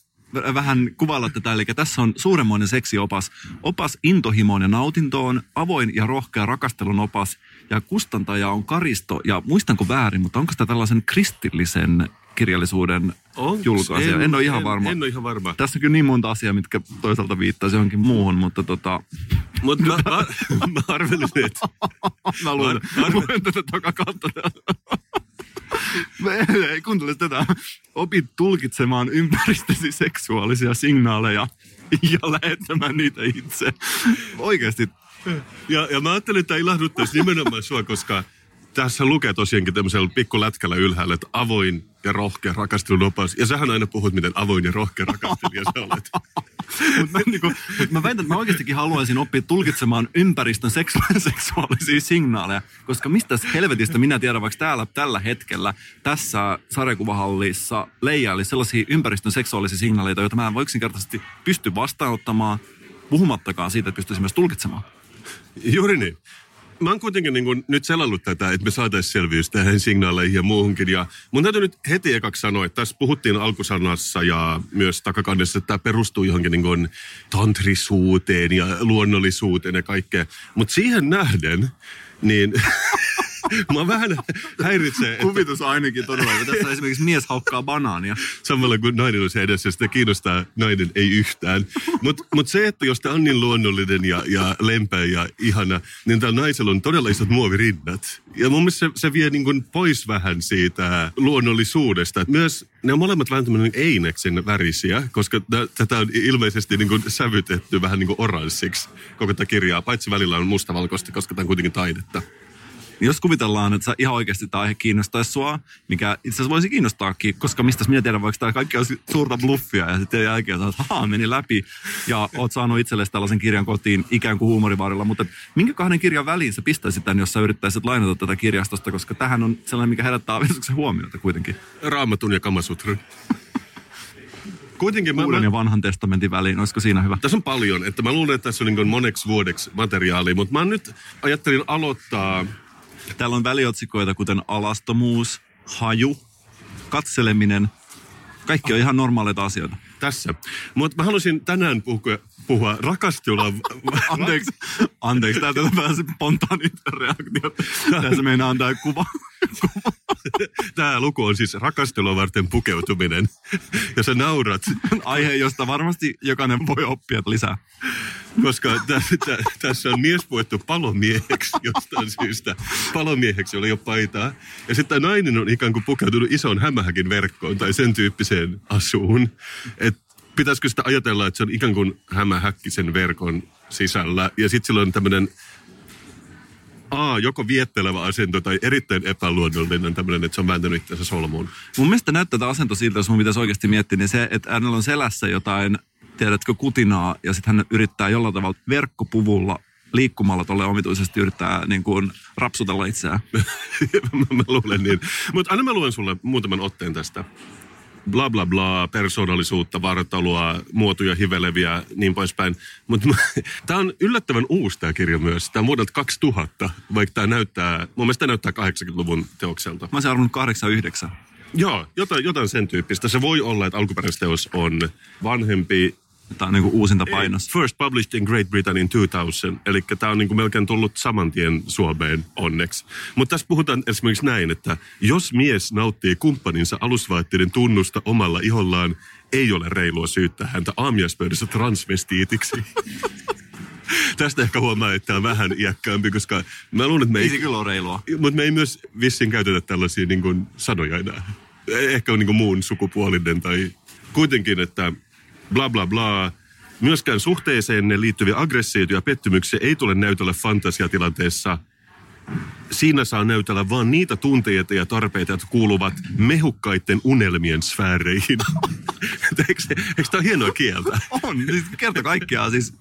vähän kuvailla tätä. Eli tässä on suuremmoinen seksiopas. Opas intohimoon ja nautintoon, avoin ja rohkea rakastelun opas. Ja kustantaja on Karisto. Ja muistanko väärin, mutta onko tämä tällaisen kristillisen kirjallisuuden Onks? julkaisija? En, en ole ihan en, varma. En ole ihan varma. Tässä on kyllä niin monta asiaa, mitkä toisaalta viittaisi johonkin muuhun, mutta tota, Mutta mä, mä, mä arvelin, että mä luen, Mä- luen tätä takakautta. Ei, kuuntele tätä. Opit tulkitsemaan ympäristösi seksuaalisia signaaleja ja lähettämään niitä itse. Oikeasti. Ja, ja mä ajattelin, että tämä ilahduttaisi nimenomaan sua, koska tässä lukee tosiaankin tämmöisellä pikkulätkällä ylhäällä, että avoin ja rohkea rakastelun opas. Ja sähän aina puhut, miten avoin ja rohkea rakastelija sä olet. Mutta mä, niinku, mut mä väitän, että mä oikeastikin haluaisin oppia tulkitsemaan ympäristön seksu- seksuaalisia signaaleja. Koska mistä helvetistä minä tiedän, vaikka täällä tällä hetkellä tässä sarjakuvahallissa leijaili sellaisia ympäristön seksuaalisia signaaleita, joita mä en voi yksinkertaisesti pysty vastaanottamaan, puhumattakaan siitä, että pystyisin myös tulkitsemaan. Juuri niin. Mä oon kuitenkin niin kuin nyt selannut tätä, että me saataisiin selvyys tähän signaaleihin ja muuhunkin. Ja mun täytyy nyt heti ekaksi sanoa, että tässä puhuttiin alkusanassa ja myös takakannessa, että tämä perustuu johonkin niin kuin tantrisuuteen ja luonnollisuuteen ja kaikkea. Mutta siihen nähden, niin mä vähän häiritsee, että Kuvitus ainakin todella. Ja Tässä esimerkiksi mies haukkaa banaania. samalla kun nainen on se edessä ja sitä kiinnostaa nainen ei yhtään. Mutta mut se, että jos tämä on niin luonnollinen ja, ja lempeä ja ihana, niin tällä naisella on todella isot muovirinnat. Ja mun mielestä se, se vie niin kuin pois vähän siitä luonnollisuudesta. Myös ne on molemmat vähän tämmöinen eineksen värisiä, koska tä- tätä on ilmeisesti niin kuin sävytetty vähän niin kuin oranssiksi koko tätä kirjaa. Paitsi välillä on mustavalkoista, koska tämä on kuitenkin taidetta. Niin Jos kuvitellaan, että sä ihan oikeasti tämä aihe kiinnostaisi sua, mikä itse asiassa voisi kiinnostaakin, koska mistä minä tiedän, vaikka tämä kaikki olisi suurta bluffia ja sitten jälkeen sanoit, että meni läpi ja oot saanut itsellesi tällaisen kirjan kotiin ikään kuin huumorivarilla, mutta minkä kahden kirjan väliin sä pistäisit tämän, jos sä yrittäisit lainata tätä kirjastosta, koska tähän on sellainen, mikä herättää avistuksen huomiota kuitenkin. Raamatun ja Kamasutran. Kuitenkin mä, Uuden mä, ja vanhan testamentin väliin, olisiko siinä hyvä? Tässä on paljon, että mä luulen, että tässä on niin moneksi vuodeksi materiaalia, mutta mä nyt ajattelin aloittaa, Täällä on väliotsikoita, kuten alastomuus, haju, katseleminen. Kaikki on ihan normaaleita asioita. tässä. Mutta mä haluaisin tänään puhua, puhua rakastella... Anteeksi, anteeksi, täältä vähän se spontaanit reaktiot. Tässä meinaa antaa kuva. Tämä luku on siis rakastelua varten pukeutuminen. Ja sä naurat, Aihe, josta varmasti jokainen voi oppia lisää. koska tä, tä, tässä on mies puettu palomieheksi jostain syystä. Palomieheksi oli jo paitaa. Ja sitten nainen on ikään kuin pukeutunut ison hämähäkin verkkoon tai sen tyyppiseen asuun. Et pitäisikö sitä ajatella, että se on ikään kuin hämähäkkisen verkon sisällä. Ja sitten sillä on tämmöinen A, joko viettelevä asento tai erittäin epäluonnollinen tämmöinen, että se on vääntänyt itseänsä solmuun. Mun mielestä näyttää tämä asento siltä, jos mun pitäisi oikeasti miettiä, niin se, että hänellä on selässä jotain, tiedätkö, kutinaa, ja sitten hän yrittää jollain tavalla verkkopuvulla liikkumalla tolle omituisesti yrittää niin kuin rapsutella itseään. mä, mä luulen niin. Mutta anna mä luen sulle muutaman otteen tästä. Bla bla bla, persoonallisuutta, vartaloa, muotoja hiveleviä, niin poispäin. Mutta tämä on yllättävän uusi tämä kirja myös. Tämä on vuodelta 2000, vaikka tämä näyttää, mun mielestä tämä näyttää 80-luvun teokselta. Mä olisin arvonnut 89. Joo, jotain, jotain sen tyyppistä. Se voi olla, että alkuperäisteos on vanhempi. Tämä on niin uusinta painos. First published in Great Britain in 2000. Eli tämä on niin melkein tullut saman tien Suomeen onneksi. Mutta tässä puhutaan esimerkiksi näin, että jos mies nauttii kumppaninsa alusvaatteiden tunnusta omalla ihollaan, ei ole reilua syyttää häntä aamiaispöydässä transvestiitiksi. Tästä ehkä huomaa, että tämä on vähän iäkkäämpi, koska mä luulen, että me Ei ei, se kyllä ole reilua. mutta me ei myös vissiin käytetä tällaisia niin kuin sanoja enää. Ehkä on niin kuin muun sukupuolinen tai kuitenkin, että bla bla bla. Myöskään suhteeseen liittyviä aggressioita ja pettymyksiä ei tule näytellä fantasiatilanteessa. Siinä saa näytellä vain niitä tunteita ja tarpeita, jotka kuuluvat mehukkaiden unelmien sfääreihin. eikö, se- eikö tämä ole hienoa kieltä? On, siis kerta kaikkiaan siis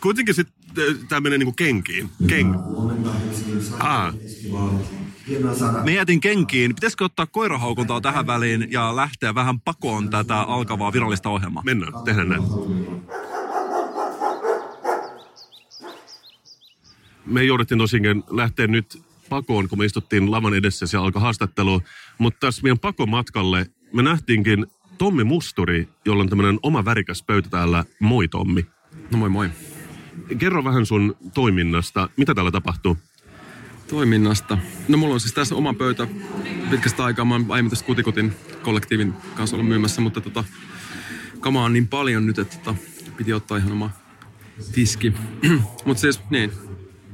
kuitenkin sitten tämä menee niinku kenkiin. Keng. Ah, Me jätin kenkiin. Pitäisikö ottaa koirahaukuntaa tähän väliin ja lähteä vähän pakoon tätä alkavaa virallista ohjelmaa? mennään, tehdään näin. Me jouduttiin tosiaan lähteä nyt pakoon, kun me istuttiin lavan edessä ja alkoi haastattelu. Mutta tässä meidän pakomatkalle me nähtiinkin Tommi Musturi, jolla on tämmöinen oma värikäs pöytä täällä. Moi Tommi. No moi moi. Kerro vähän sun toiminnasta. Mitä täällä tapahtuu? Toiminnasta. No mulla on siis tässä oma pöytä pitkästä aikaa. Mä oon aiemmin tässä Kutikutin kollektiivin kanssa ollut myymässä, mutta tota, kamaa on niin paljon nyt, että tota, piti ottaa ihan oma tiski. mutta siis niin.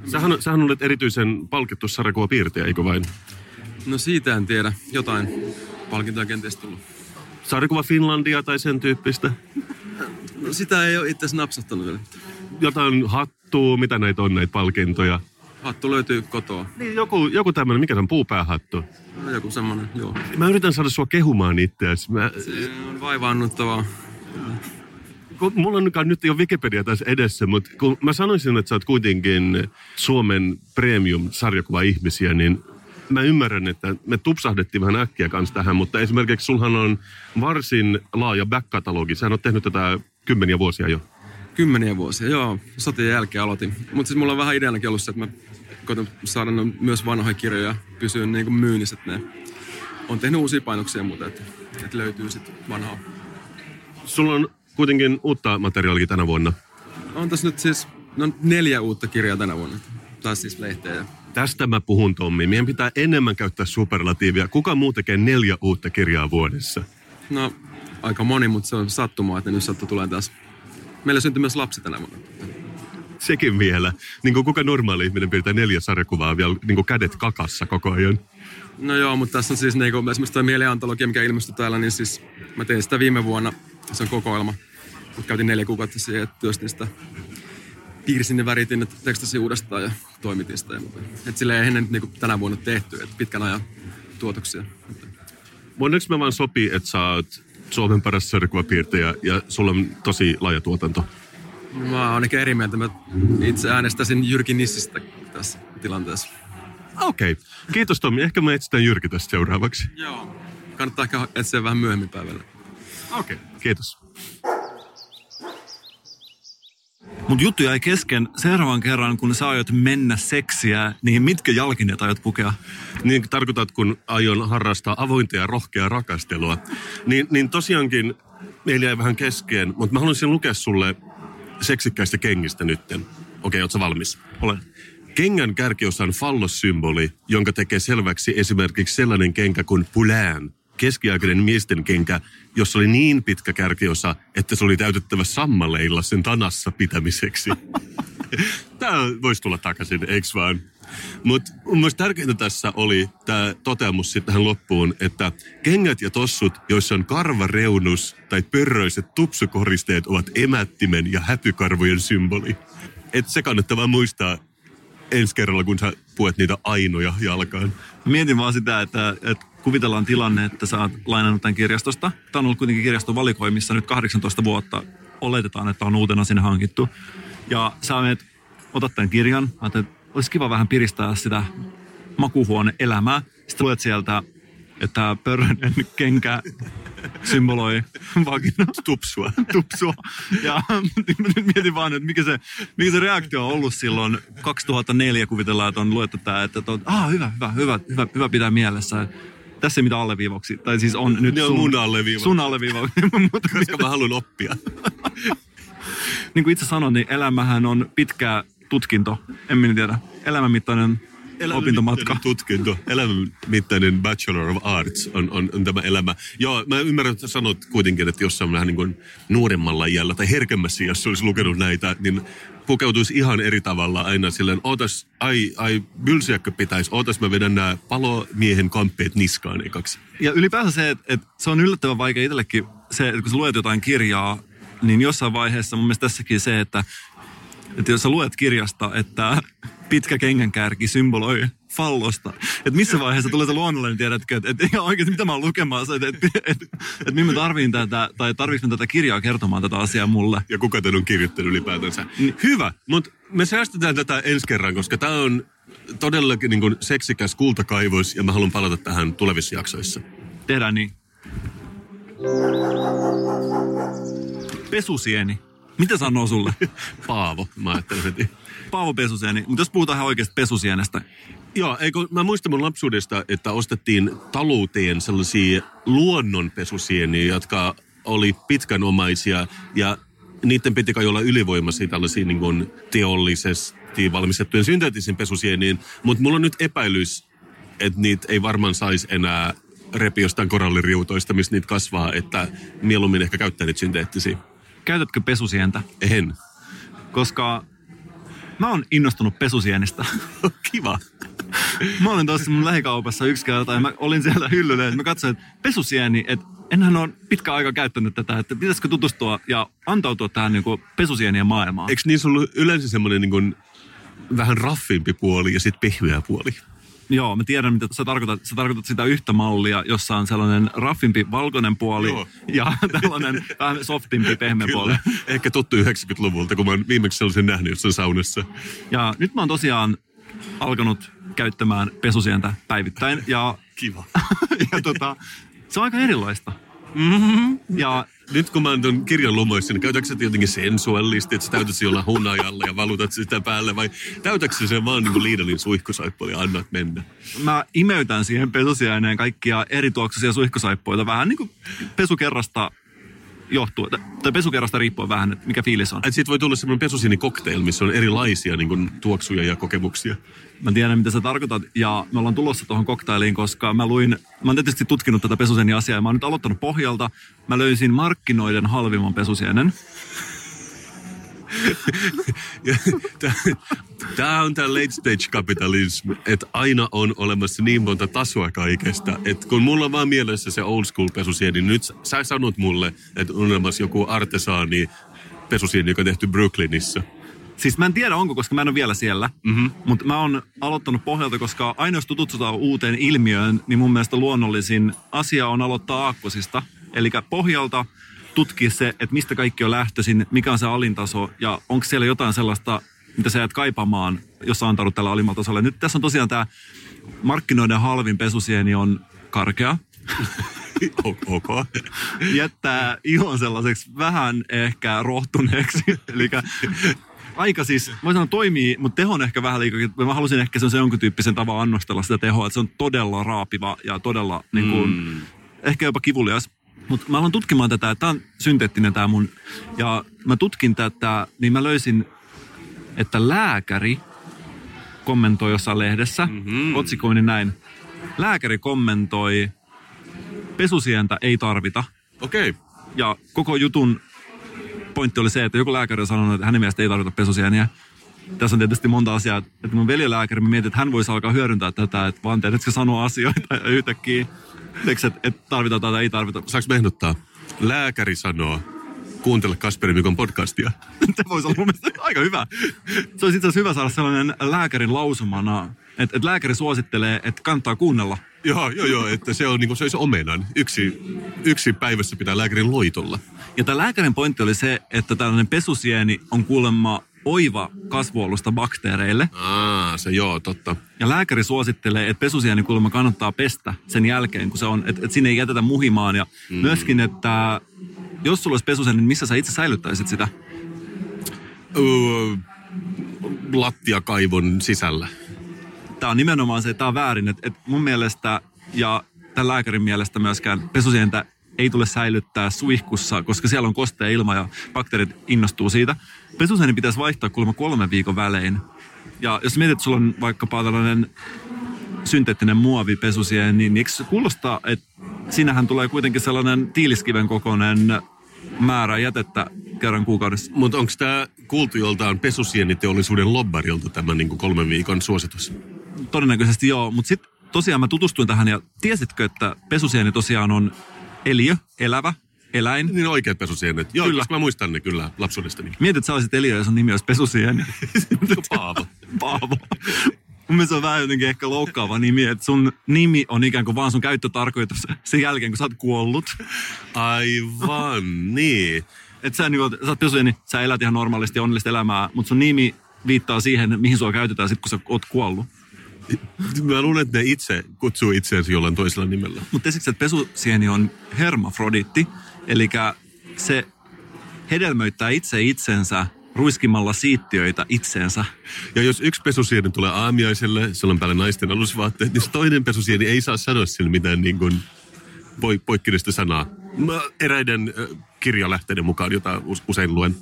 Sähän, sähän olet erityisen palkittu sarjakuvapiirtejä, eikö vain? No siitä en tiedä. Jotain palkintoja kenties tullut. Sarjakuva Finlandia tai sen tyyppistä? No sitä ei ole itse asiassa napsahtanut vielä. Jotain hattua, mitä näitä on näitä palkintoja? Hattu löytyy kotoa. Niin, joku, joku tämmöinen, mikä se on, puupäähattu. No, joku semmonen, joo. Mä yritän saada sua kehumaan itseäsi. Mä, Se on vaivaannuttavaa. kun mulla on nyt jo Wikipedia tässä edessä, mutta kun mä sanoisin, että sä oot kuitenkin Suomen premium-sarjakuva-ihmisiä, niin mä ymmärrän, että me tupsahdettiin vähän äkkiä kanssa tähän, mutta esimerkiksi sulhan on varsin laaja back-katalogi. Sä oot tehnyt tätä kymmeniä vuosia jo. Kymmeniä vuosia, joo. Sotien jälkeen aloitin. Mutta siis mulla on vähän ideanakin ollut se, että mä koitan saada ne myös vanhoja kirjoja ja pysyä niin kuin myynnissä, että ne on tehnyt uusia painoksia ja muuta, että, että löytyy sitten vanhaa. Sulla on kuitenkin uutta materiaalia tänä vuonna. On tässä nyt siis no, neljä uutta kirjaa tänä vuonna. Tai siis lehteä. Tästä mä puhun, Tommi. Meidän pitää enemmän käyttää superlatiivia. Kuka muu tekee neljä uutta kirjaa vuodessa? No, aika moni, mutta se on sattumaa, että nyt sattuu tulee taas. Meillä syntyi myös lapsi tänä vuonna. Sekin vielä. Niin kuin kuka normaali ihminen pitää neljä sarjakuvaa vielä niin kuin kädet kakassa koko ajan. No joo, mutta tässä on siis niinku, esimerkiksi tuo mieliantologia, mikä ilmestyi täällä, niin siis mä tein sitä viime vuonna. Se on kokoelma. Mut käytin neljä kuukautta siihen, että työstin sitä. Piirsin ne väritin, että tekstasin uudestaan ja toimitin sitä. Ja muuta. Et silleen eihän ne nyt niinku tänä vuonna tehty, että pitkän ajan tuotoksia. Voidaanko me vaan sopii, että sä oot Suomen paras sarjakuvapiirtäjä ja sulla on tosi laaja tuotanto? Mä oon ainakin eri mieltä. Mä itse äänestäisin Jyrki Nissistä tässä tilanteessa. Okei. Okay. Kiitos Tommi. Ehkä me etsitään Jyrki tästä seuraavaksi. Joo. Kannattaa ehkä etsiä vähän myöhemmin päivällä. Okei. Okay. Kiitos. Mutta juttu jäi kesken seuraavan kerran, kun sä aiot mennä seksiä, niin mitkä jalkineet aiot pukea? Niin tarkoitat, kun aion harrastaa avointa ja rohkeaa rakastelua. Niin, niin tosiaankin meillä jäi vähän kesken, mutta mä haluaisin lukea sulle seksikkäistä kengistä nytten. Okei, okay, ootko valmis? Olen. Kengän kärkiosa on fallossymboli, jonka tekee selväksi esimerkiksi sellainen kenkä kuin pulään, keskiaikainen miesten kenkä, jossa oli niin pitkä kärkiosa, että se oli täytettävä sammaleilla sen tanassa pitämiseksi. Tämä voisi tulla takaisin, eikö vaan? Mutta mun tärkeintä tässä oli tämä toteamus sitten tähän loppuun, että kengät ja tossut, joissa on karvareunus tai pörröiset tupsukoristeet, ovat emättimen ja häpykarvojen symboli. Et se kannattaa vaan muistaa ensi kerralla, kun sä puet niitä ainoja jalkaan. Mietin vaan sitä, että, että kuvitellaan tilanne, että sä oot lainannut tämän kirjastosta. Tämä on ollut kuitenkin kirjaston valikoimissa nyt 18 vuotta. Oletetaan, että on uutena sinne hankittu. Ja sä menet, otat tämän kirjan, ajattelet, olisi kiva vähän piristää sitä makuhuone-elämää. Sitten luet sieltä, että pörrönen kenkä symboloi vagina. Tupsua. Tupsua. Ja nyt mietin vaan, että mikä se, mikä se reaktio on ollut silloin 2004, kuvitellaan, että on luettu tämä, että on, ah, hyvä, hyvä, hyvä, hyvä, hyvä pitää mielessä. Tässä ei mitään alleviivauksia. Tai siis on nyt Ne on mun alleviivauksia. Sun alleviivauksia. Mutta Koska mä haluan oppia. niin kuin itse sanoin, niin elämähän on pitkä tutkinto. En minä tiedä. Elämänmittainen opintomatka. tutkinto, elämänmittainen Bachelor of Arts on, on, on tämä elämä. Joo, mä ymmärrän, että sanot kuitenkin, että jos on vähän niin kuin nuoremmalla iällä tai herkemmässä iässä olisi lukenut näitä, niin pukeutuisi ihan eri tavalla aina silleen, ootas, ai, ai, bylsiäkkö pitäisi, ootas mä vedän nämä palomiehen kamppeet niskaan ekaksi. Ja ylipäänsä se, että, että se on yllättävän vaikea itsellekin se, että kun sä luet jotain kirjaa, niin jossain vaiheessa mun mielestä tässäkin se, että, että jos sä luet kirjasta, että pitkä kengänkärki symboloi fallosta. Että missä vaiheessa tulee se luonnollinen, tiedätkö, että, että ihan oikeasti mitä mä oon lukemassa, että, että, että, että, että minä tarviin tätä, tai tarvitsen tätä kirjaa kertomaan tätä asiaa mulle. Ja kuka tämän on kirjoittanut ylipäätänsä. Hyvä, mutta me säästetään tätä ensi kerran, koska tämä on todellakin niin kuin seksikäs kultakaivos ja mä haluan palata tähän tulevissa jaksoissa. Tehdään niin. Pesusieni. Mitä sanoo sulle? Paavo, mä ajattelin heti. Paavo Pesusieni. Mutta jos puhutaan ihan oikeasti pesusienestä. Joo, eikö, mä muistan mun lapsuudesta, että ostettiin talouteen sellaisia luonnonpesusieniä, jotka oli pitkänomaisia ja niiden piti kai olla ylivoimaisia tällaisiin niin teollisesti valmistettujen synteettisiin pesusieniin, mutta mulla on nyt epäilys, että niitä ei varmaan saisi enää repi jostain koralliriutoista, missä niitä kasvaa, että mieluummin ehkä käyttää niitä synteettisiä. Käytätkö pesusientä? En. Koska mä oon innostunut pesusienestä. Kiva. Mä olin tuossa mun lähikaupassa yksi kerta ja mä olin siellä hyllyllä ja mä katsoin, että pesusieni, että enhän ole pitkä aika käyttänyt tätä, että pitäisikö tutustua ja antautua tähän niin pesusienien maailmaan. Eikö niissä ollut yleensä semmoinen niin kuin vähän raffimpi puoli ja sitten pehmeä puoli? Joo, mä tiedän, mitä sä tarkoitat. Sä tarkoitat sitä yhtä mallia, jossa on sellainen raffimpi valkoinen puoli Joo. ja tällainen vähän softimpi pehmeä puoli. Ehkä tuttu 90-luvulta, kun mä oon viimeksi sellaisen nähnyt jossain saunassa. Ja nyt mä oon tosiaan alkanut käyttämään pesusientä päivittäin ja, Kiva. ja tota, se on aika erilaista. Mm-hmm. Ja Nyt kun mä oon kirjan lumoissa, niin käytätkö sä jotenkin sensuaalisti, että sä täytät jollain hunajalla ja valutat sitä päälle, vai täytätkö sen vaan niin kuin Lidlin suihkusaippuja ja annat mennä? mä imeytän siihen pesusieneen kaikkia erituoksuisia suihkusaippuita vähän niin kuin pesukerrasta johtuu, tai pesukerrasta riippuen vähän, että mikä fiilis on. Et siitä voi tulla semmoinen pesusieni cocktail, missä on erilaisia niin kuin, tuoksuja ja kokemuksia. Mä tiedän, mitä sä tarkoitat, ja me ollaan tulossa tuohon koktailiin, koska mä luin, mä oon tietysti tutkinut tätä pesusieni asiaa, ja mä oon nyt aloittanut pohjalta. Mä löysin markkinoiden halvimman pesusienen. Tämä on tämä late stage capitalism, että aina on olemassa niin monta tasoa kaikesta. Että kun mulla on vaan mielessä se old school pesusieni, niin nyt sä sanot mulle, että on olemassa joku artesaani pesusieni, joka on tehty Brooklynissa. Siis mä en tiedä onko, koska mä en ole vielä siellä, mm-hmm. mutta mä oon aloittanut pohjalta, koska aina jos tutustutaan uuteen ilmiöön, niin mun mielestä luonnollisin asia on aloittaa aakkosista. Eli pohjalta tutkia se, että mistä kaikki on lähtöisin, mikä on se alintaso ja onko siellä jotain sellaista, mitä sä jäät kaipaamaan, jos sä antaudut tällä alimmalla tasolla. Nyt tässä on tosiaan tämä markkinoiden halvin pesusieni on karkea. ok. Jättää ihon sellaiseksi vähän ehkä rohtuneeksi. Eli aika siis, voi sanoa toimii, mutta teho on ehkä vähän liikakin. Mä halusin ehkä sen jonkun tyyppisen tavan annostella sitä tehoa, että se on todella raapiva ja todella niin kuin, mm. ehkä jopa kivulias. Mutta mä aloin tutkimaan tätä, että tämä on synteettinen tämä mun. Ja mä tutkin tätä, niin mä löysin, että lääkäri kommentoi jossain lehdessä, mm-hmm. otsikoini näin. Lääkäri kommentoi, pesusientä ei tarvita. Okei. Okay. Ja koko jutun pointti oli se, että joku lääkäri on sanonut, että hänen mielestä ei tarvita pesusieniä. Tässä on tietysti monta asiaa, että mun veljelääkäri, mä mietin, että hän voisi alkaa hyödyntää tätä, että vaan tiedätkö sanoa asioita ja yhtäkkiä, että, että tarvitaan tai ei tarvita. Saanko me ehdottaa? Lääkäri sanoo, kuuntele Kasperi Mikon podcastia. Se voisi olla mun aika hyvä. Se olisi itse asiassa hyvä saada sellainen lääkärin lausumana, että, että lääkäri suosittelee, että kannattaa kuunnella. joo, joo, joo, että se on niin kuin se olisi omenan. Yksi, yksi päivässä pitää lääkärin loitolla. Ja tämä lääkärin pointti oli se, että tällainen pesusieni on kuulemma oiva kasvualusta bakteereille. Aa, se joo, totta. Ja lääkäri suosittelee, että pesusieni kuulemma kannattaa pestä sen jälkeen, kun se on, että, että sinne ei jätetä muhimaan. Ja mm. myöskin, että jos sulla olisi pesusieni, niin missä sä itse säilyttäisit sitä? Öö, lattiakaivon sisällä. Tämä on nimenomaan se, että tämä on väärin. Että, että mun mielestä ja tämän lääkärin mielestä myöskään pesusientä ei tule säilyttää suihkussa, koska siellä on kostea ilma ja bakteerit innostuu siitä. Pesusieni pitäisi vaihtaa kuulemma kolmen viikon välein. Ja jos mietit, että sulla on vaikkapa tällainen synteettinen muovi pesusieni, niin eikö se kuulostaa, että siinähän tulee kuitenkin sellainen tiiliskiven kokoinen määrä jätettä kerran kuukaudessa. Mutta onko tämä kuultu joltain pesusieniteollisuuden lobbarilta tämä niinku kolmen viikon suositus? Todennäköisesti joo, mutta sitten tosiaan mä tutustuin tähän ja tiesitkö, että pesusieni tosiaan on eliö, elävä, eläin. Niin oikeat pesusienet. Joo, Kyllä. mä muistan ne kyllä lapsuudestani. Mietit, että sä olisit eliö ja sun nimi olisi pesusieni. Paavo. Paavo. Mun mielestä se on vähän jotenkin ehkä loukkaava nimi, että sun nimi on ikään kuin vaan sun käyttötarkoitus sen jälkeen, kun sä oot kuollut. Aivan, niin. Että sä, niin sä oot pesuja, niin sä elät ihan normaalisti onnellista elämää, mutta sun nimi viittaa siihen, mihin sua käytetään sitten, kun sä oot kuollut. Mä luulen, että ne itse kutsuu itseänsä jollain toisella nimellä. Mutta esimerkiksi, että pesusieni on hermafroditti, eli se hedelmöittää itse itsensä ruiskimalla siittiöitä itseensä. Ja jos yksi pesusieni tulee aamiaiselle, sillä on päällä naisten alusvaatteet, niin se toinen pesusieni ei saa sanoa sille mitään niin kuin poikkeuksellista sanaa. Mä eräiden äh, kirjalähteiden mukaan, jota usein luen.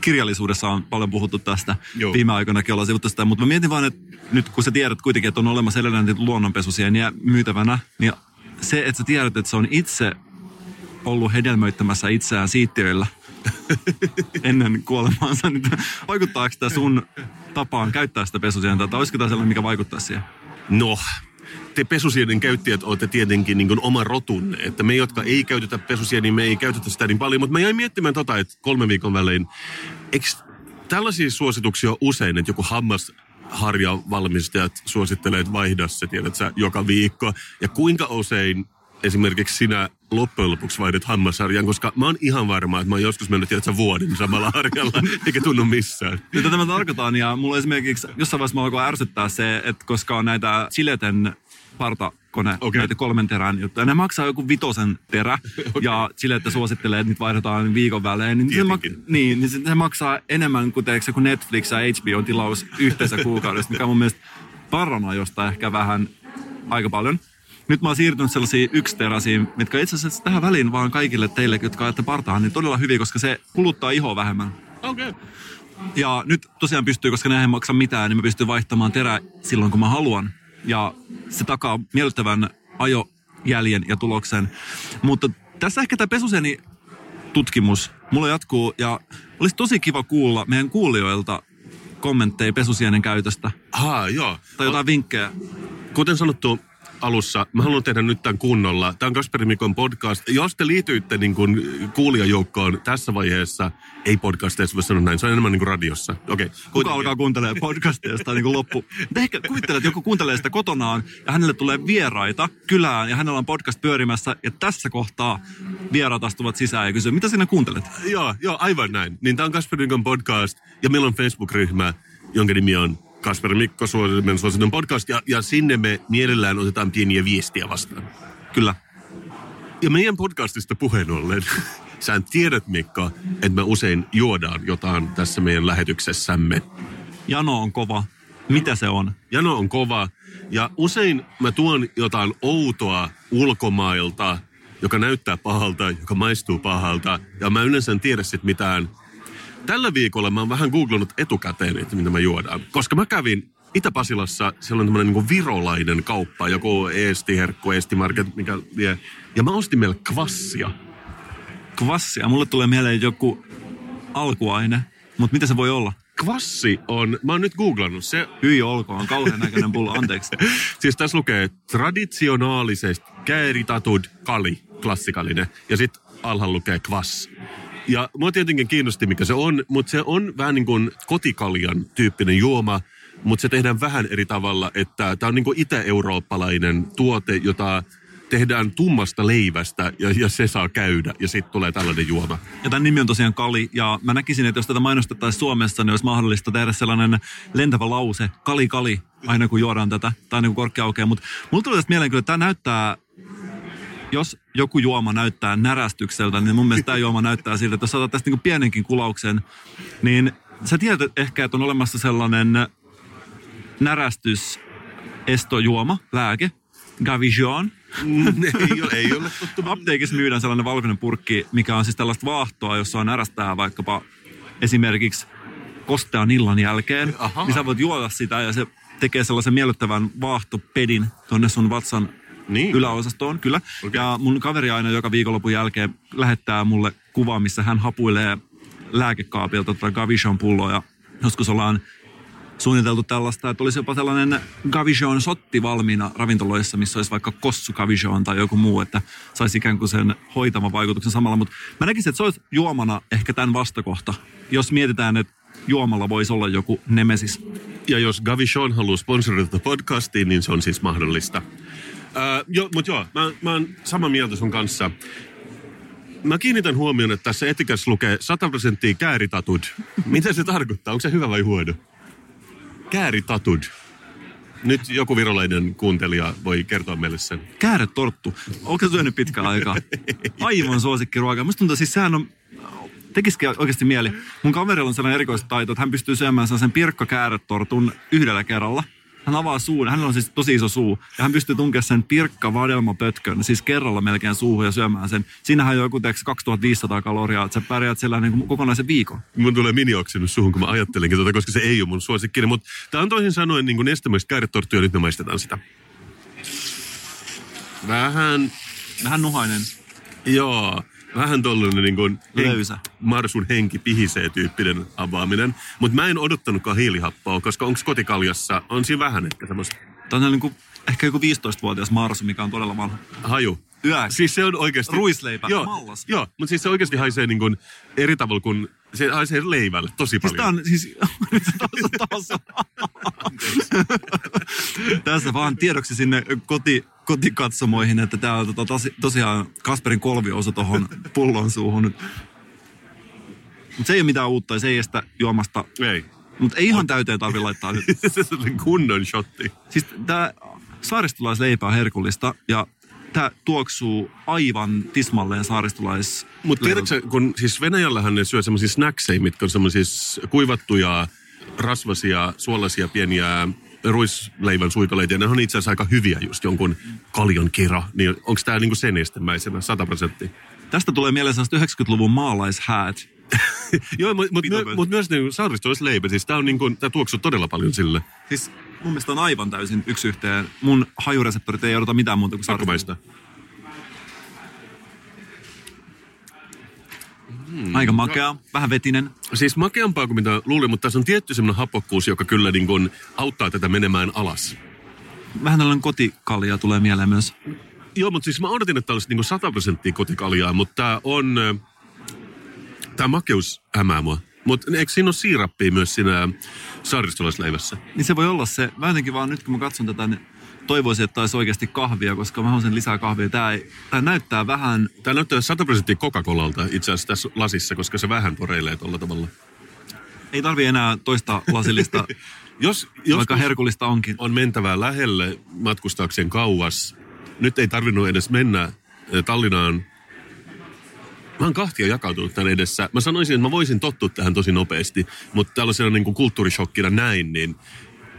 Kirjallisuudessa on paljon puhuttu tästä. Joo. Viime aikoinakin ollaan sivuttu sitä, mutta mä mietin vaan, että nyt kun sä tiedät kuitenkin, että on olemassa edelleen luonnonpesusieniä myytävänä, niin se, että sä tiedät, että se on itse ollut hedelmöittämässä itseään siittiöillä ennen kuolemaansa, niin vaikuttaako tämä sun tapaan käyttää sitä pesusientä, tai olisiko tämä sellainen, mikä vaikuttaa siihen? No, te pesusienen käyttäjät olette tietenkin niin oma rotunne. Että me, jotka ei käytetä pesusieniä, niin me ei käytetä sitä niin paljon. Mutta mä jäin miettimään tota, että kolme viikon välein, eikö tällaisia suosituksia on usein, että joku hammas harja valmistajat suosittelee, että vaihda se, tiedät sä, joka viikko. Ja kuinka usein esimerkiksi sinä loppujen lopuksi vaihdat hammasharjan, koska mä oon ihan varma, että mä oon joskus mennyt tiedätkö, vuoden samalla harjalla, eikä tunnu missään. Nyt tätä mä tarkoitan, ja mulla esimerkiksi jossain vaiheessa mä alkoi ärsyttää se, että koska on näitä Sileten partakone, okay. näitä kolmen terän juttuja. Ne maksaa joku vitosen terä, okay. ja sille, että suosittelee, että niitä vaihdetaan viikon välein. Niin se, mak- niin, niin se, maksaa enemmän kuin, teeksi, kuin Netflix ja HBO-tilaus yhteensä kuukaudessa, mikä on mun mielestä paranojosta ehkä vähän aika paljon nyt mä oon siirtynyt sellaisiin yksiteräisiin, mitkä itse asiassa tähän väliin vaan kaikille teille, jotka ajatte partaan, niin todella hyvin, koska se kuluttaa ihoa vähemmän. Okei. Okay. Ja nyt tosiaan pystyy, koska ne ei maksa mitään, niin mä pystyn vaihtamaan terä silloin, kun mä haluan. Ja se takaa miellyttävän ajojäljen ja tuloksen. Mutta tässä ehkä tämä pesuseni tutkimus mulla jatkuu ja olisi tosi kiva kuulla meidän kuulijoilta kommentteja pesusienen käytöstä. Haa, joo. Tai jotain vinkkejä. Kuten sanottu, alussa. Mä haluan tehdä nyt tämän kunnolla. Tämä on Kasperi Mikon podcast. Jos te liityitte niin kuin kuulijajoukkoon tässä vaiheessa, ei podcasteissa voi sanoa näin, se on enemmän niin kuin radiossa. Okay, Kuka alkaa kuuntelemaan podcasteista niin kuin loppu? Mutta ehkä kuvittelet, että joku kuuntelee sitä kotonaan ja hänelle tulee vieraita kylään ja hänellä on podcast pyörimässä ja tässä kohtaa vieraat astuvat sisään ja kysyy, mitä sinä kuuntelet? Joo, joo, aivan näin. Niin tämä on Kasperi Mikon podcast ja meillä on Facebook-ryhmä, jonka nimi on Kasper Mikko Suositun suositun podcast, ja, ja sinne me mielellään otetaan pieniä viestiä vastaan. Kyllä. Ja meidän podcastista puheen ollen, sä tiedät Mikko, että me usein juodaan jotain tässä meidän lähetyksessämme. Jano on kova. Mitä se on? Jano on kova. Ja usein mä tuon jotain outoa ulkomailta, joka näyttää pahalta, joka maistuu pahalta. Ja mä yleensä en tiedä sit mitään Tällä viikolla mä oon vähän googlannut etukäteen, että mitä mä juodaan. Koska mä kävin Itä-Pasilassa, siellä on tämmöinen niin virolainen kauppa, joku Eesti Herkku, Eesti Market, mikä vie. Ja mä ostin meille kvassia. Kvassia? Mulle tulee mieleen joku alkuaine, mutta mitä se voi olla? Kvassi on, mä oon nyt googlannut se. Hyi olkoon, on kauhean näköinen pullo, anteeksi. siis tässä lukee traditionaalisesti kääritatut kali, klassikallinen. Ja sitten alhaalla lukee kvass. Ja mua tietenkin kiinnosti, mikä se on, mutta se on vähän niin kuin kotikaljan tyyppinen juoma, mutta se tehdään vähän eri tavalla, että tämä on niin kuin itä-eurooppalainen tuote, jota tehdään tummasta leivästä ja, ja se saa käydä ja sitten tulee tällainen juoma. Ja tämän nimi on tosiaan Kali ja mä näkisin, että jos tätä mainostettaisiin Suomessa, niin olisi mahdollista tehdä sellainen lentävä lause, Kali Kali, aina kun juodaan tätä, tai niin kuin korkki aukeaa. Mutta mulla tuli tästä mieleen kyllä, että tämä näyttää jos joku juoma näyttää närästykseltä, niin mun mielestä tämä juoma näyttää siltä, että jos saatat tästä niin pienenkin kulauksen, niin sä tiedät ehkä, että on olemassa sellainen närästys estojuoma, lääke, Gavision. Mm, ei ole, ei ole tottu. Apteekissa myydään sellainen valkoinen purkki, mikä on siis tällaista vaahtoa, jossa on närästää vaikkapa esimerkiksi kostean illan jälkeen. Aha. Niin sä voit juoda sitä ja se tekee sellaisen miellyttävän vaahtopedin tuonne sun vatsan niin. yläosastoon, kyllä. Okay. Ja mun kaveri aina joka viikonlopun jälkeen lähettää mulle kuvaa, missä hän hapuilee lääkekaapilta tai Gavision pulloa. Ja joskus ollaan suunniteltu tällaista, että olisi jopa tällainen Gavision sotti valmiina ravintoloissa, missä olisi vaikka Kossu Gavision tai joku muu, että saisi ikään kuin sen hoitavan vaikutuksen samalla. Mutta mä näkisin, että se olisi juomana ehkä tämän vastakohta. Jos mietitään, että juomalla voisi olla joku nemesis. Ja jos Gavichon haluaa sponsoroida tätä podcastia, niin se on siis mahdollista. Ää, jo, mutta joo, mä, mä oon samaa mieltä sun kanssa. Mä kiinnitän huomioon, että tässä etikässä lukee 100 prosenttia kääritatud. Mitä se tarkoittaa? Onko se hyvä vai huono? Kääritatud. Nyt joku virolainen kuuntelija voi kertoa meille sen. Kääretorttu. Onko syönyt pitkään aikaa? Aivan suosikkiruoka. Musta tuntuu, siis sehän on tekisikin oikeasti mieli. Mun kaverilla on sellainen erikoistaito, että hän pystyy syömään sen pirkkakääretortun yhdellä kerralla. Hän avaa suun, hänellä on siis tosi iso suu, ja hän pystyy tunkemaan sen pirkka vadelmapötkön, siis kerralla melkein suuhun ja syömään sen. Siinähän on joku teeksi 2500 kaloria, että sä pärjäät siellä niin kuin kokonaisen viikon. Mun tulee mini suhun, kun mä ajattelinkin tuota, koska se ei ole mun suosikkini. Mutta tämä on toisin sanoen niin nestemäistä kääretorttuja, nyt me maistetaan sitä. Vähän... Vähän nuhainen. Joo, vähän tollainen niin kuin Löysä. Marsun henki pihisee tyyppinen avaaminen. Mutta mä en odottanutkaan hiilihappoa, koska onko kotikaljassa, on siinä vähän ehkä semmoista Tämä on niin kuin, ehkä joku 15-vuotias Marsu, mikä on todella vanha. haju. Yö. Siis se on oikeasti... Ruisleipä, joo, mallas. Joo, mutta siis se oikeasti haisee niin kuin eri tavalla kuin... Se haisee leivälle tosi Siis paljon. tää on siis... taas. Tässä vaan tiedoksi sinne koti, kotikatsomoihin, että tää on tota, tosi, tosiaan Kasperin kolvi osu tohon pullon suuhun nyt. Mutta se ei ole mitään uutta ja se ei estä juomasta. Ei. Mutta ei ihan täyteen tarvi laittaa nyt. se on kunnon shotti. Siis tää saaristolaisleipä on herkullista ja tää tuoksuu aivan tismalleen saaristolais... Mutta tiedätkö, kun siis Venäjällähän ne syö semmoisia snackseja, mitkä on semmoisia kuivattuja, rasvasia, suolaisia pieniä ruisleivän suikaleita, ja ne on itse asiassa aika hyviä just jonkun kaljon kira. Niin onko tämä niinku sen estemäisenä, 100 prosenttia? Tästä tulee mieleen sellaiset 90-luvun maalaishäät. Joo, mutta mut, mut myös niin saaristolaisleipä, siis tämä tää tuoksuu todella paljon sille. Siis mun mielestä on aivan täysin yksi yhteen. Mun hajureseptorit ei odota mitään muuta kuin saaristolaista. maistaa. Aika makea, vähän vetinen. Siis makeampaa kuin mitä luulin, mutta tässä on tietty semmoinen hapokkuus, joka kyllä niin kuin auttaa tätä menemään alas. Vähän tällainen kotikalja tulee mieleen myös. Joo, mutta siis mä odotin, että olisi niin 100 prosenttia kotikaljaa, mutta tämä on, tämä makeus hämää mua. Mutta eikö siinä ole siirappia myös siinä saaristolaisleivässä? Niin se voi olla se. Mä jotenkin vaan nyt kun mä katson tätä, niin toivoisin, että olisi oikeasti kahvia, koska mä haluaisin lisää kahvia. Tää, ei, tää näyttää vähän, Tämä näyttää 100 prosenttia Coca-Colalta itse asiassa tässä lasissa, koska se vähän poreilee tuolla tavalla. ei tarvi enää toista lasillista, Jos, jos vaikka herkullista onkin. on mentävää lähelle matkustaakseen kauas, nyt ei tarvinnut edes mennä eh, Tallinnaan. Mä oon kahtia jakautunut tämän edessä. Mä sanoisin, että mä voisin tottua tähän tosi nopeasti, mutta tällaisena niin kuin kulttuurishokkina näin, niin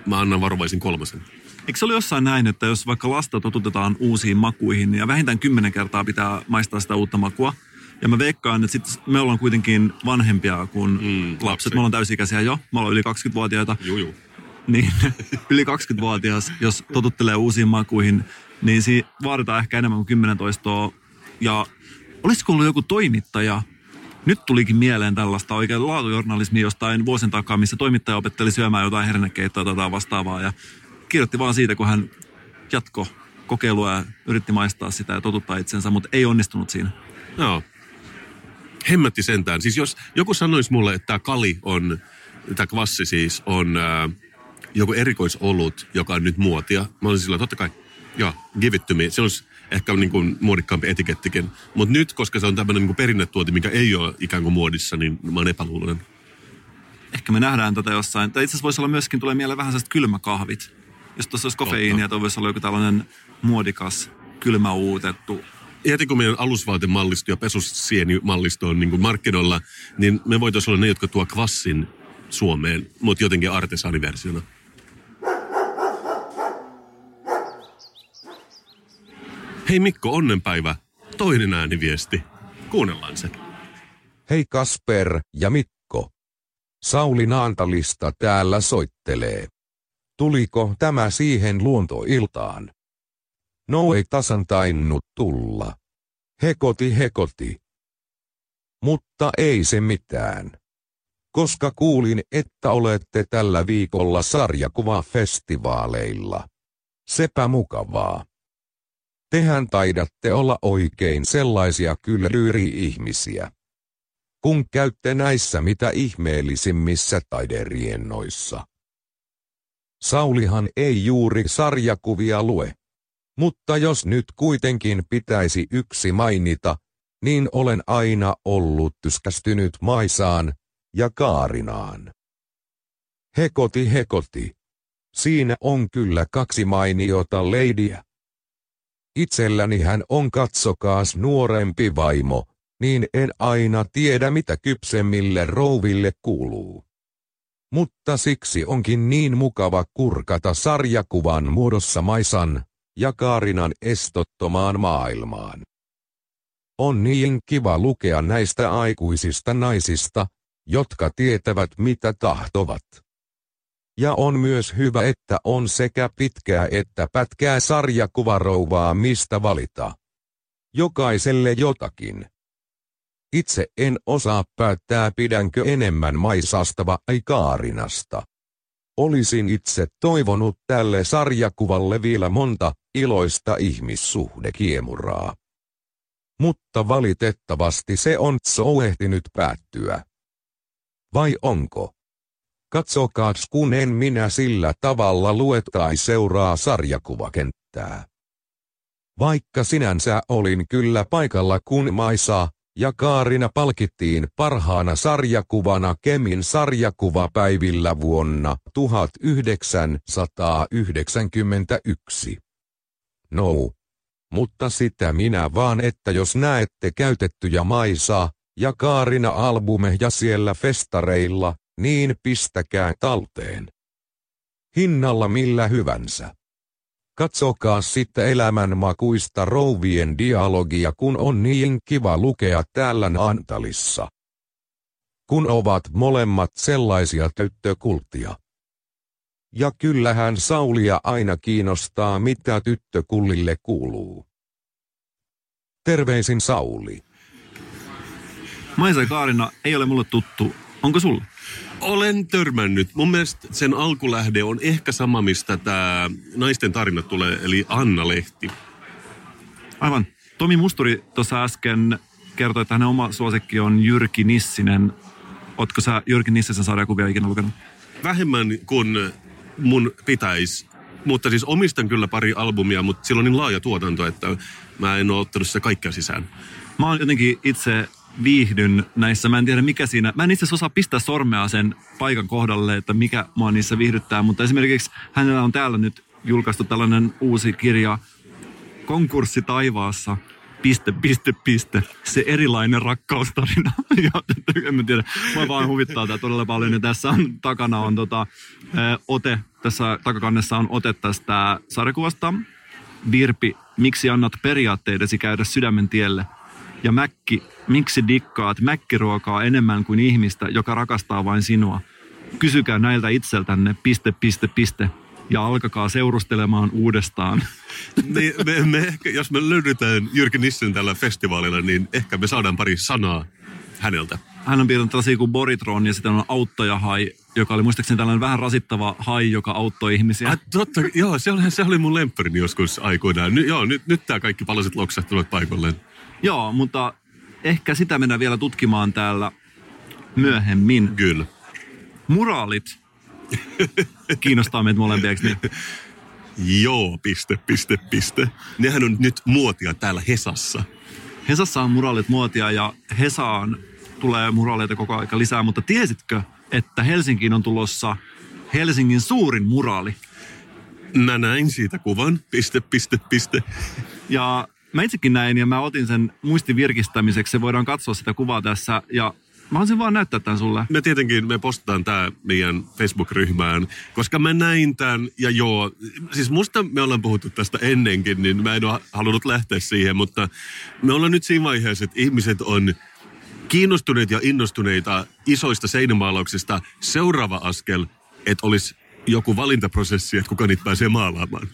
mä annan varovaisin kolmasen. Eikö se ole jossain näin, että jos vaikka lasta totutetaan uusiin makuihin, niin ja vähintään kymmenen kertaa pitää maistaa sitä uutta makua. Ja mä veikkaan, että sit me ollaan kuitenkin vanhempia kuin Mm, lapsi. lapset. Me ollaan täysikäisiä jo. Me ollaan yli 20-vuotiaita. Juu, juu. Niin yli 20-vuotias, jos totuttelee uusiin makuihin, niin siinä vaaditaan ehkä enemmän kuin 10 toistoa. Ja olisiko ollut joku toimittaja, nyt tulikin mieleen tällaista oikein laatujournalismia jostain vuosien takaa, missä toimittaja opetteli syömään jotain hernekeittoa tai vastaavaa. Ja kirjoitti vaan siitä, kun hän jatko kokeilua ja yritti maistaa sitä ja totuttaa itsensä, mutta ei onnistunut siinä. Joo. Hemmetti sentään. Siis jos joku sanoisi mulle, että tämä kali on, tämä kvassi siis on ää, joku erikoisolut, joka on nyt muotia. Mä olisin sillä, totta kai, joo, give it to me. Se olisi ehkä niin kuin muodikkaampi etikettikin. Mutta nyt, koska se on tämmöinen niin kuin perinnetuote, mikä ei ole ikään kuin muodissa, niin mä oon epäluuloinen. Ehkä me nähdään tätä jossain. Tai itse asiassa voisi olla myöskin, tulee mieleen vähän sellaiset kylmäkahvit. Jos tuossa olisi kofeiinia, tuo voisi olla joku tällainen muodikas, kylmäuutettu. Heti kun meidän alusvaatemallisto ja pesusienimallisto on niin kuin markkinoilla, niin me voitaisiin olla ne, jotka tuo kvassin Suomeen, mutta jotenkin artesaaniversiona. Hei Mikko, onnenpäivä. Toinen ääniviesti. Kuunnellaan se. Hei Kasper ja Mikko. Sauli Naantalista täällä soittelee. Tuliko tämä siihen luontoiltaan? No ei tasan tainnut tulla. Hekoti hekoti. Mutta ei se mitään. Koska kuulin, että olette tällä viikolla sarjakuvafestivaaleilla. Sepä mukavaa. Tehän taidatte olla oikein sellaisia kylryyri-ihmisiä. kun käytte näissä mitä ihmeellisimmissä taideriennoissa. Saulihan ei juuri sarjakuvia lue. Mutta jos nyt kuitenkin pitäisi yksi mainita, niin olen aina ollut tyskästynyt Maisaan ja Kaarinaan. Hekoti hekoti. Siinä on kyllä kaksi mainiota leidiä. Itselläni hän on katsokaas nuorempi vaimo, niin en aina tiedä mitä kypsemmille rouville kuuluu. Mutta siksi onkin niin mukava kurkata sarjakuvan muodossa Maisan ja Kaarinan estottomaan maailmaan. On niin kiva lukea näistä aikuisista naisista, jotka tietävät mitä tahtovat. Ja on myös hyvä, että on sekä pitkää että pätkää sarjakuvarouvaa mistä valita. Jokaiselle jotakin. Itse en osaa päättää pidänkö enemmän Maisasta vai Kaarinasta. Olisin itse toivonut tälle sarjakuvalle vielä monta iloista ihmissuhdekiemuraa. Mutta valitettavasti se on souehtinyt päättyä. Vai onko? Katsokaas kun en minä sillä tavalla lue tai seuraa sarjakuvakenttää. Vaikka sinänsä olin kyllä paikalla kun Maisa ja Kaarina palkittiin parhaana sarjakuvana Kemin sarjakuvapäivillä vuonna 1991. No. Mutta sitä minä vaan, että jos näette käytettyjä Maisa ja Kaarina albumeja siellä festareilla, niin pistäkää talteen. Hinnalla millä hyvänsä. Katsokaa sitten elämänmakuista rouvien dialogia, kun on niin kiva lukea täällä Antalissa. Kun ovat molemmat sellaisia tyttökulttia. Ja kyllähän Saulia aina kiinnostaa, mitä tyttökullille kuuluu. Terveisin Sauli. Maisa Kaarina ei ole mulle tuttu. Onko sulle? Olen törmännyt. Mun mielestä sen alkulähde on ehkä sama, mistä tämä naisten tarina tulee, eli Anna-lehti. Aivan. Tomi Musturi tuossa äsken kertoi, että hänen oma suosikki on Jyrki Nissinen. Ootko sä Jyrki Nissisen sarjakuvia ikinä lukenut? Vähemmän kuin mun pitäisi. Mutta siis omistan kyllä pari albumia, mutta sillä on niin laaja tuotanto, että mä en ole ottanut sitä kaikkea sisään. Mä oon jotenkin itse viihdyn näissä. Mä en tiedä mikä siinä, mä en itse osaa pistää sormea sen paikan kohdalle, että mikä mua niissä viihdyttää, mutta esimerkiksi hänellä on täällä nyt julkaistu tällainen uusi kirja Konkurssi taivaassa, piste, piste, piste. Se erilainen rakkaustarina. ja, en mä tiedä, mua vaan huvittaa tämä todella paljon. Ja tässä on, takana on tota, ote, tässä takakannessa on ote tästä sarjakuvasta. Virpi, miksi annat periaatteidesi käydä sydämen tielle? Ja Mäkki, miksi dikkaat mäkkiruokaa enemmän kuin ihmistä, joka rakastaa vain sinua? Kysykää näiltä itseltänne, piste, piste, piste, ja alkakaa seurustelemaan uudestaan. Niin, me, me ehkä, jos me löydetään Jyrki Nissen tällä festivaalilla, niin ehkä me saadaan pari sanaa häneltä. Hän on piirtänyt tällaisia kuin Boritron ja sitten on auttajahai, joka oli muistaakseni tällainen vähän rasittava hai, joka auttoi ihmisiä. Ah, totta, joo, se oli, se oli mun lempparini joskus aikoinaan. Ny, joo, nyt, nyt tämä kaikki palaset loksahtuvat paikalleen. Joo, mutta ehkä sitä mennään vielä tutkimaan täällä myöhemmin. Kyllä. Muraalit kiinnostaa meitä molempia, niin? Joo, piste, piste, piste. Nehän on nyt muotia täällä Hesassa. Hesassa on muraalit muotia ja Hesaan tulee muraaleita koko aika lisää, mutta tiesitkö, että Helsinkiin on tulossa Helsingin suurin muraali? Mä näin siitä kuvan, piste, piste, piste. Ja mä itsekin näin ja mä otin sen muistin virkistämiseksi. Se voidaan katsoa sitä kuvaa tässä ja Mä haluaisin vaan näyttää tämän sulle. Me tietenkin, me postataan tämä meidän Facebook-ryhmään, koska mä näin tämän ja joo, siis musta me ollaan puhuttu tästä ennenkin, niin mä en ole halunnut lähteä siihen, mutta me ollaan nyt siinä vaiheessa, että ihmiset on kiinnostuneet ja innostuneita isoista seinämaalauksista. Seuraava askel, että olisi joku valintaprosessi, että kuka niitä pääsee maalaamaan.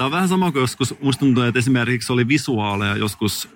Tämä on vähän sama kuin joskus, musta tuntuu, että esimerkiksi oli visuaaleja joskus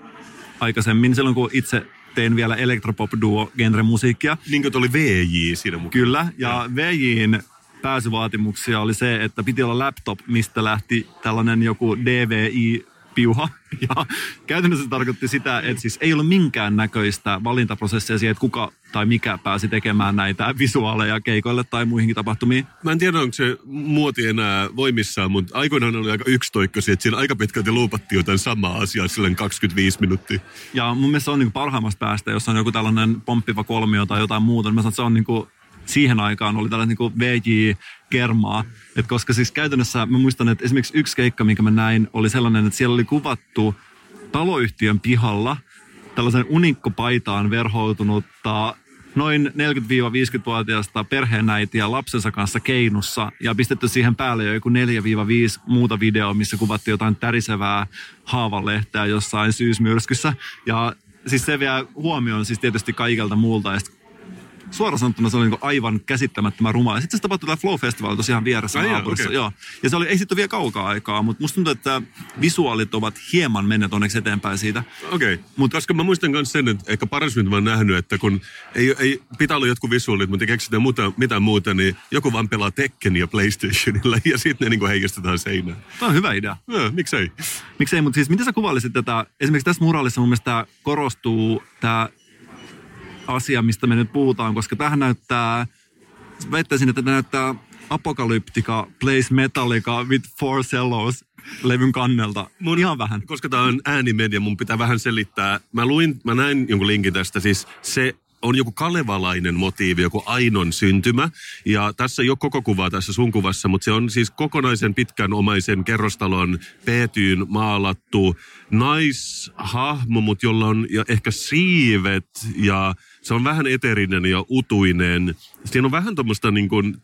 aikaisemmin, silloin kun itse tein vielä elektropop-duo genre musiikkia. Niin kuin oli VJ siinä mukana. Kyllä, ja VJin pääsyvaatimuksia oli se, että piti olla laptop, mistä lähti tällainen joku DVI piuha. Ja käytännössä se tarkoitti sitä, että siis ei ollut minkään näköistä valintaprosessia siihen, että kuka tai mikä pääsi tekemään näitä visuaaleja keikoille tai muihinkin tapahtumiin. Mä en tiedä, onko se muoti enää voimissaan, mutta aikoinaan oli aika yksitoikkoisia, että siinä aika pitkälti luupattiin jotain samaa asiaa silleen 25 minuuttia. Ja mun mielestä se on niin parhaimmasta päästä, jos on joku tällainen pomppiva kolmio tai jotain muuta. Niin mä sanon, että se on niin kuin siihen aikaan oli tällainen niin VJ-kermaa. Et koska siis käytännössä mä muistan, että esimerkiksi yksi keikka, minkä mä näin, oli sellainen, että siellä oli kuvattu taloyhtiön pihalla tällaisen unikkopaitaan verhoutunutta noin 40-50-vuotiaasta perheenäitiä lapsensa kanssa keinussa ja pistetty siihen päälle jo joku 4-5 muuta videoa, missä kuvattiin jotain tärisevää haavalehteä jossain syysmyrskyssä. Ja siis se vie huomioon siis tietysti kaikelta muulta. Ja suoraan sanottuna se oli niin aivan käsittämättömän ruma. Ja sitten se tapahtui tällä Flow Festival tosiaan vieressä Ai naapurissa. okei. Joo. Ja se oli, ei sitten vielä kaukaa aikaa, mutta musta tuntuu, että visuaalit ovat hieman menneet onneksi eteenpäin siitä. Okei, okay. mutta koska mä muistan myös sen, että ehkä paras mitä mä oon nähnyt, että kun ei, ei pitää olla jotkut visuaalit, mutta ei keksitä muuta, mitään muuta, niin joku vaan pelaa Tekkeniä PlayStationilla ja sitten ne niin heijastetaan seinään. Tämä on hyvä idea. Ja, miksei? Miksei, mutta siis miten sä kuvailisit tätä? Esimerkiksi tässä muraalissa mun mielestä korostuu tämä asia, mistä me nyt puhutaan, koska tähän näyttää, väittäisin, että tämä näyttää Apocalyptica Plays Metallica with Four Cellos levyn kannelta. Mun ihan vähän. Koska tämä on äänimedia, mun pitää vähän selittää. Mä luin, mä näin jonkun linkin tästä, siis se on joku kalevalainen motiivi, joku Ainon syntymä. Ja tässä ei ole koko kuvaa tässä sun kuvassa, mutta se on siis kokonaisen pitkän omaisen kerrostalon peetyyn maalattu naishahmo, mutta jolla on ja ehkä siivet ja se on vähän eterinen ja utuinen. Siinä on vähän tuommoista niin kuin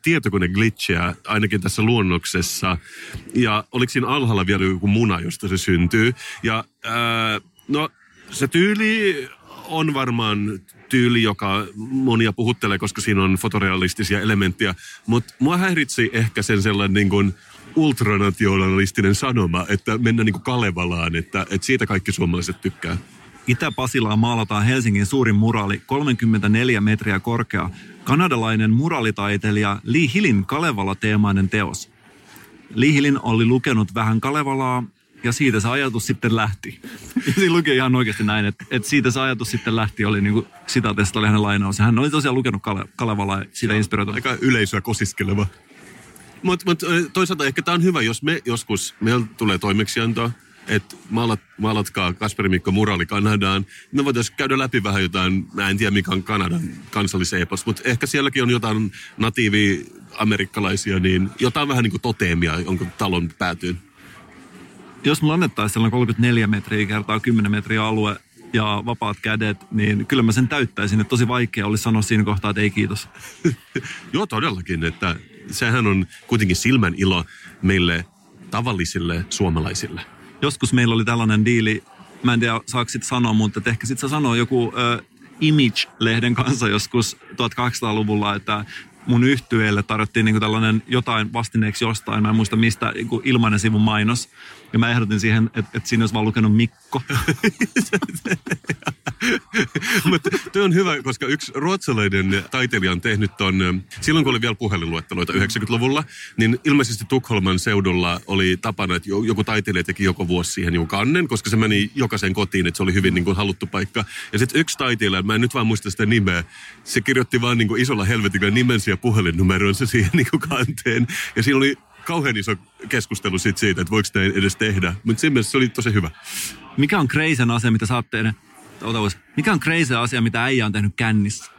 ainakin tässä luonnoksessa. Ja oliko siinä alhaalla vielä joku muna, josta se syntyy. Ja ää, no se tyyli on varmaan tyyli, joka monia puhuttelee, koska siinä on fotorealistisia elementtejä. Mutta mua häiritsi ehkä sen sellainen niin kuin ultranationalistinen sanoma, että mennään niin kuin Kalevalaan, että, että siitä kaikki suomalaiset tykkää. Itä-Pasilaan maalataan Helsingin suurin muraali, 34 metriä korkea. Kanadalainen muraalitaiteilija Lee Hillin Kalevala-teemainen teos. Lee Hillin oli lukenut vähän Kalevalaa ja siitä se ajatus sitten lähti. Ja siinä luki ihan oikeasti näin, että, että siitä se ajatus sitten lähti, oli niin kuin sitaatesta oli hänen lainaus. Ja hän oli tosiaan lukenut Kale, Kalevalaa ja siitä inspiroitunut. Aika yleisöä kosiskeleva. Mutta mut, toisaalta ehkä tämä on hyvä, jos me joskus, meillä tulee toimeksianto, että maalat, maalatkaa Kasperi Mikko muraali Kanadaan. Me voitaisiin käydä läpi vähän jotain, mä en tiedä mikä on Kanadan kansallisepos, mutta ehkä sielläkin on jotain natiivi amerikkalaisia, niin jotain vähän niin kuin toteemia jonkun talon päätyyn. Jos mulla annettaisiin sellainen 34 metriä kertaa 10 metriä alue ja vapaat kädet, niin kyllä mä sen täyttäisin. Että tosi vaikea olisi sanoa siinä kohtaa, että ei kiitos. Joo, todellakin, että sehän on kuitenkin silmän ilo meille tavallisille suomalaisille. Joskus meillä oli tällainen diili, mä en tiedä saako sit sanoa, mutta ehkä sit saa sanoa joku ö, Image-lehden kanssa joskus 1800-luvulla, että mun yhtyeelle tarjottiin niinku tällainen jotain vastineeksi jostain, mä en muista mistä, niinku ilmainen sivun mainos. Ja mä ehdotin siihen, että, että siinä olisi vaan lukenut Mikko. Mutta tuo on hyvä, koska yksi ruotsalainen taiteilija on tehnyt ton, silloin kun oli vielä puhelinluetteloita 90-luvulla, niin ilmeisesti Tukholman seudulla oli tapana, että joku taiteilija teki joko vuosi siihen joku kannen, koska se meni jokaisen kotiin, että se oli hyvin niin kuin haluttu paikka. Ja sitten yksi taiteilija, mä en nyt vaan muista sitä nimeä, se kirjoitti vaan niin kuin isolla helvetillä nimensä ja puhelinnumeronsa siihen niin kuin kanteen. Ja siinä oli kauhean iso keskustelu sit siitä, että voiko näin edes tehdä. Mutta siinä mielessä se oli tosi hyvä. Mikä on crazy asia, mitä sä oot tehnyt? Ota uus. Mikä on crazy asia, mitä äijä on tehnyt kännissä?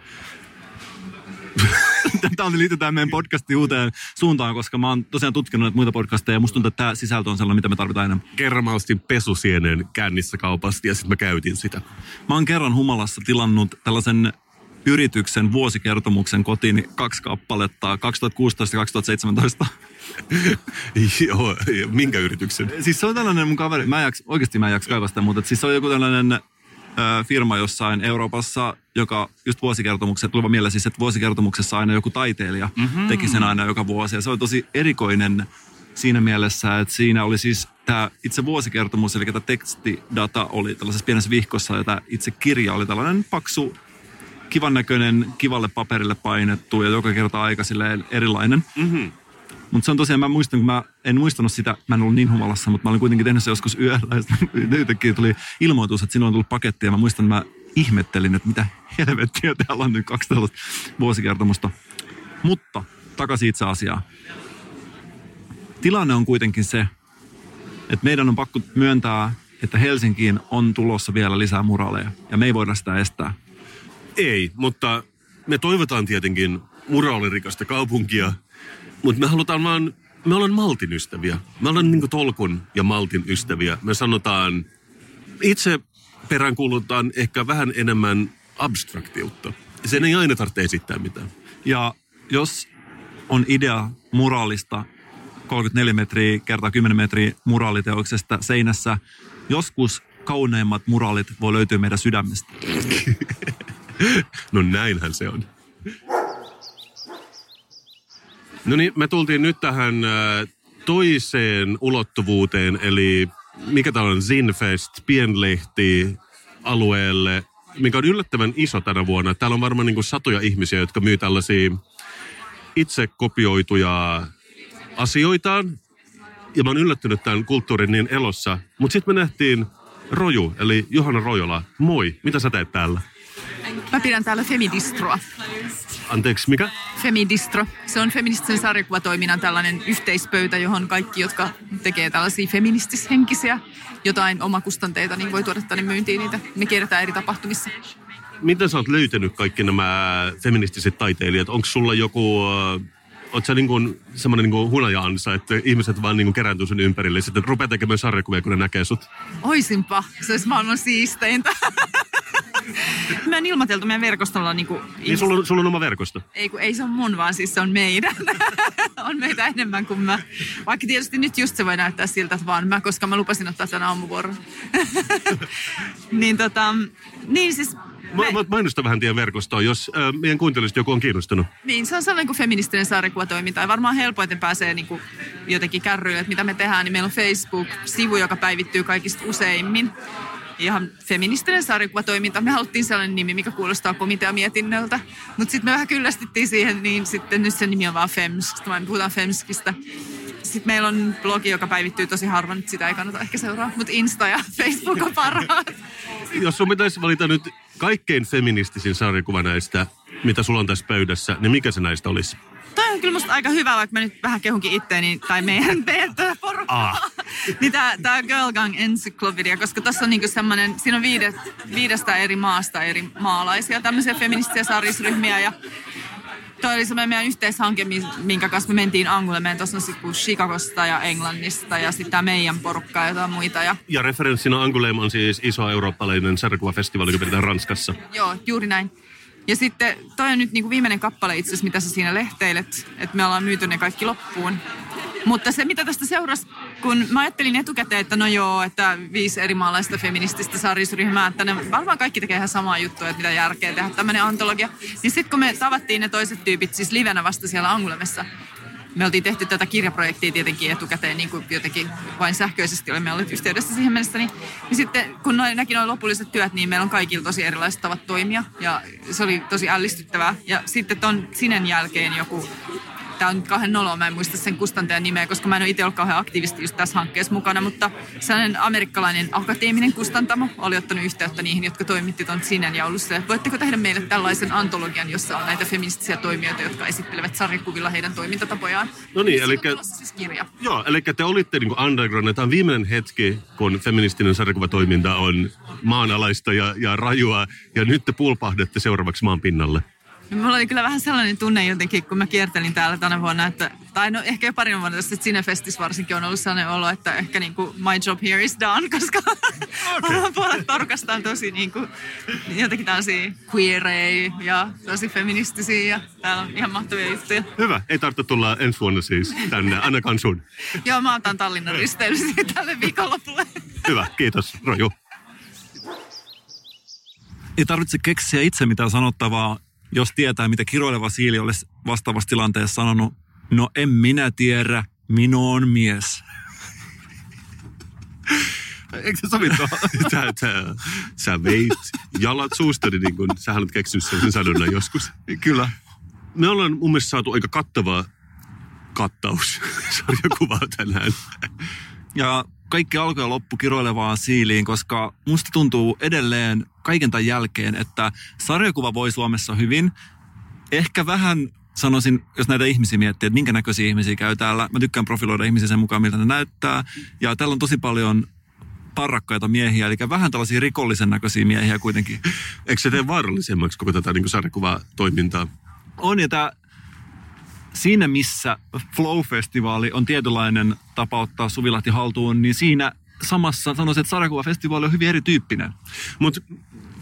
Tämä liittyy tähän meidän podcastin uuteen suuntaan, koska mä oon tosiaan tutkinut näitä muita podcasteja ja musta tuntuu, että tämä sisältö on sellainen, mitä me tarvitaan enemmän. Kerran mä ostin pesusieneen kännissä kaupasta ja sitten mä käytin sitä. Mä oon kerran humalassa tilannut tällaisen yrityksen vuosikertomuksen kotiin kaksi kappaletta 2016 ja 2017. Joo, minkä yrityksen? siis se on tällainen mun kaveri, mä en jaks, oikeasti mä en jaksa kaivaa sitä, mutta siis se on joku tällainen ö, firma jossain Euroopassa, joka just vuosikertomukset, tuli vaan mieleen siis, että vuosikertomuksessa aina joku taiteilija mm-hmm. teki sen aina joka vuosi. Ja se oli tosi erikoinen siinä mielessä, että siinä oli siis tämä itse vuosikertomus, eli tämä tekstidata oli tällaisessa pienessä vihkossa, ja tämä itse kirja oli tällainen paksu, kivan näköinen, kivalle paperille painettu ja joka kerta aika silleen erilainen. Mm-hmm. Mutta se on tosiaan, mä muistan, kun mä en muistanut sitä, mä en ollut niin humalassa, mutta mä olin kuitenkin tehnyt se joskus yöllä. Ja sitten yhtäkkiä tuli ilmoitus, että sinulla on tullut paketti ja mä muistan, että mä ihmettelin, että mitä helvettiä täällä on nyt kaksi tällaista vuosikertomusta. Mutta takaisin itse asiaan. Tilanne on kuitenkin se, että meidän on pakko myöntää, että Helsinkiin on tulossa vielä lisää muraaleja ja me ei voida sitä estää. Ei, mutta me toivotaan tietenkin muraalirikasta kaupunkia, mutta me halutaan vaan, me ollaan maltin ystäviä. Me ollaan niin tolkun ja maltin ystäviä. Me sanotaan, itse peräänkuulutaan ehkä vähän enemmän abstraktiutta. Sen ei aina tarvitse esittää mitään. Ja jos on idea muraalista 34 metriä kertaa 10 metriä muraaliteoksesta seinässä, joskus kauneimmat muraalit voi löytyä meidän sydämestä. No näinhän se on. No niin, me tultiin nyt tähän äh, toiseen ulottuvuuteen, eli mikä on Zinfest, pienlehti alueelle, mikä on yllättävän iso tänä vuonna. Täällä on varmaan niin kuin satoja ihmisiä, jotka myy tällaisia itse kopioituja asioitaan. Ja mä oon yllättynyt tämän kulttuurin niin elossa. Mutta sitten me nähtiin Roju, eli Johanna Rojola. Moi, mitä sä teet täällä? Mä pidän täällä Femidistroa. Anteeksi, mikä? Femidistro. Se on feministisen sarjakuvatoiminnan tällainen yhteispöytä, johon kaikki, jotka tekee tällaisia feministishenkisiä jotain omakustanteita, niin voi tuoda tänne myyntiin niitä. Me kierretään eri tapahtumissa. Miten sä oot löytänyt kaikki nämä feministiset taiteilijat? Onko sulla joku... Äh, Oot sä niin kuin semmoinen niin hunajaansa, että ihmiset vaan niin kuin kerääntyy sun ympärille ja sitten rupeaa tekemään sarjakuvia, kun ne näkee sut? Oisinpa. Se olisi maailman siisteintä. Mä en ilmoiteltu meidän verkostolla niin kuin Niin sulla on, sulla on oma verkosto. Ei, kun ei se on mun, vaan siis se on meidän. on meitä enemmän kuin mä. Vaikka tietysti nyt just se voi näyttää siltä, että vaan mä, koska mä lupasin ottaa tämän aamuvuoron. niin tota, niin siis... Mä, mä mainostan vähän teidän verkostoa, jos äh, meidän kuuntelijoista joku on kiinnostunut. Niin, se on sellainen kuin feministinen sarjakuvatoiminta. Ja varmaan helpoiten pääsee niin kuin jotenkin kärryille, että mitä me tehdään. Niin meillä on Facebook-sivu, joka päivittyy kaikista useimmin. Ihan feministinen sarjakuvatoiminta. Me haluttiin sellainen nimi, mikä kuulostaa komiteamietinnöltä. Mutta sitten me vähän kyllästyttiin siihen, niin sitten nyt se nimi on vaan Femsk. Me puhutaan Femskistä. Sitten meillä on blogi, joka päivittyy tosi harvoin, nyt sitä ei kannata ehkä seuraa. Mutta Insta ja Facebook on parhaat. Jos sun pitäisi valita nyt kaikkein feministisin sarjakuva näistä, mitä sulla on tässä pöydässä, niin mikä se näistä olisi? On kyllä musta aika hyvä, vaikka mä nyt vähän kehunkin itteeni tai meidän, meidän tätä porukkaa. Ah. niin tää, tää Girl Gang Encyclopedia, koska tässä on niinku semmonen, siinä on viide, viidestä eri maasta eri maalaisia, tämmöisiä feministisiä sarjisryhmiä ja Toi oli semmoinen meidän yhteishanke, mi- minkä kanssa me mentiin Angulemeen. Tuossa on sitten Chicagosta ja Englannista ja sitten tämä meidän porukka ja jotain muita. Ja, Ja referenssina Angoulême on siis iso eurooppalainen sarjakuvafestivaali, joka pidetään Ranskassa. joo, juuri näin. Ja sitten toi on nyt niinku viimeinen kappale itse asiassa, mitä sä siinä lehteilet. Että me ollaan myyty ne kaikki loppuun. Mutta se, mitä tästä seurasi, kun mä ajattelin etukäteen, että no joo, että viisi eri maalaista feminististä sarjisryhmää, että ne varmaan kaikki tekee ihan samaa juttua, että mitä järkeä tehdä tämmöinen antologia. Niin sitten kun me tavattiin ne toiset tyypit siis livenä vasta siellä Angulemessa, me oltiin tehty tätä kirjaprojektia tietenkin etukäteen niin kuin jotenkin vain sähköisesti olemme olleet yhteydessä siihen mennessä. Niin, niin sitten kun noin, näki noin lopulliset työt, niin meillä on kaikilla tosi erilaiset tavat toimia ja se oli tosi ällistyttävää. Ja sitten ton Sinen jälkeen joku Tämä on nyt kauhean noloa, mä en muista sen kustantajan nimeä, koska mä en ole itse ollut kauhean aktiivisesti just tässä hankkeessa mukana, mutta sellainen amerikkalainen akateeminen kustantamo oli ottanut yhteyttä niihin, jotka toimitti tuon Sinen ja ollut se, voitteko tehdä meille tällaisen antologian, jossa on näitä feministisiä toimijoita, jotka esittelevät sarjakuvilla heidän toimintatapojaan. No niin, tulossa siis kirja. Joo, eli te olitte niin underground. Tämä on viimeinen hetki, kun feministinen sarjakuvatoiminta on maanalaista ja, ja rajua, ja nyt te pulpahdatte seuraavaksi maan pinnalle. Mulla oli kyllä vähän sellainen tunne jotenkin, kun mä kiertelin täällä tänä vuonna, että, tai no ehkä jo parin vuonna tästä Cinefestis varsinkin on ollut sellainen olo, että ehkä niin kuin my job here is done, koska okay. puolet porukasta on tosi niin kuin, jotenkin tällaisia queerejä ja tosi feministisiä ja täällä on ihan mahtavia juttuja. Hyvä, ei tarvitse tulla ensi vuonna siis tänne, ainakaan sun. Joo, mä otan Tallinnan risteilyssä tälle viikonlopulle. Hyvä, kiitos Roju. Ei tarvitse keksiä itse mitään sanottavaa, jos tietää, mitä kiroileva siili olisi vastaavassa tilanteessa sanonut. No en minä tiedä, minu on mies. Eikö se sovi tuohon? Sä veit jalat suustani, niin kuin sä olet keksinyt sen sanonnan joskus. Kyllä. Me ollaan mun mielestä saatu aika kattava kattaus sarjakuvaa tänään. Ja kaikki alkoi ja loppu kiroilevaan siiliin, koska musta tuntuu edelleen kaiken tämän jälkeen, että sarjakuva voi Suomessa hyvin. Ehkä vähän sanoisin, jos näitä ihmisiä miettii, että minkä näköisiä ihmisiä käy täällä. Mä tykkään profiloida ihmisiä sen mukaan, miltä ne näyttää. Ja täällä on tosi paljon parrakkaita miehiä, eli vähän tällaisia rikollisen näköisiä miehiä kuitenkin. Eikö se tee vaarallisemmaksi koko tätä niin sarjakuvaa toimintaa? On, ja tämä siinä missä Flow-festivaali on tietynlainen tapa ottaa Suvilahti haltuun, niin siinä samassa sanoisin, että sarjakuvafestivaali on hyvin erityyppinen. Mutta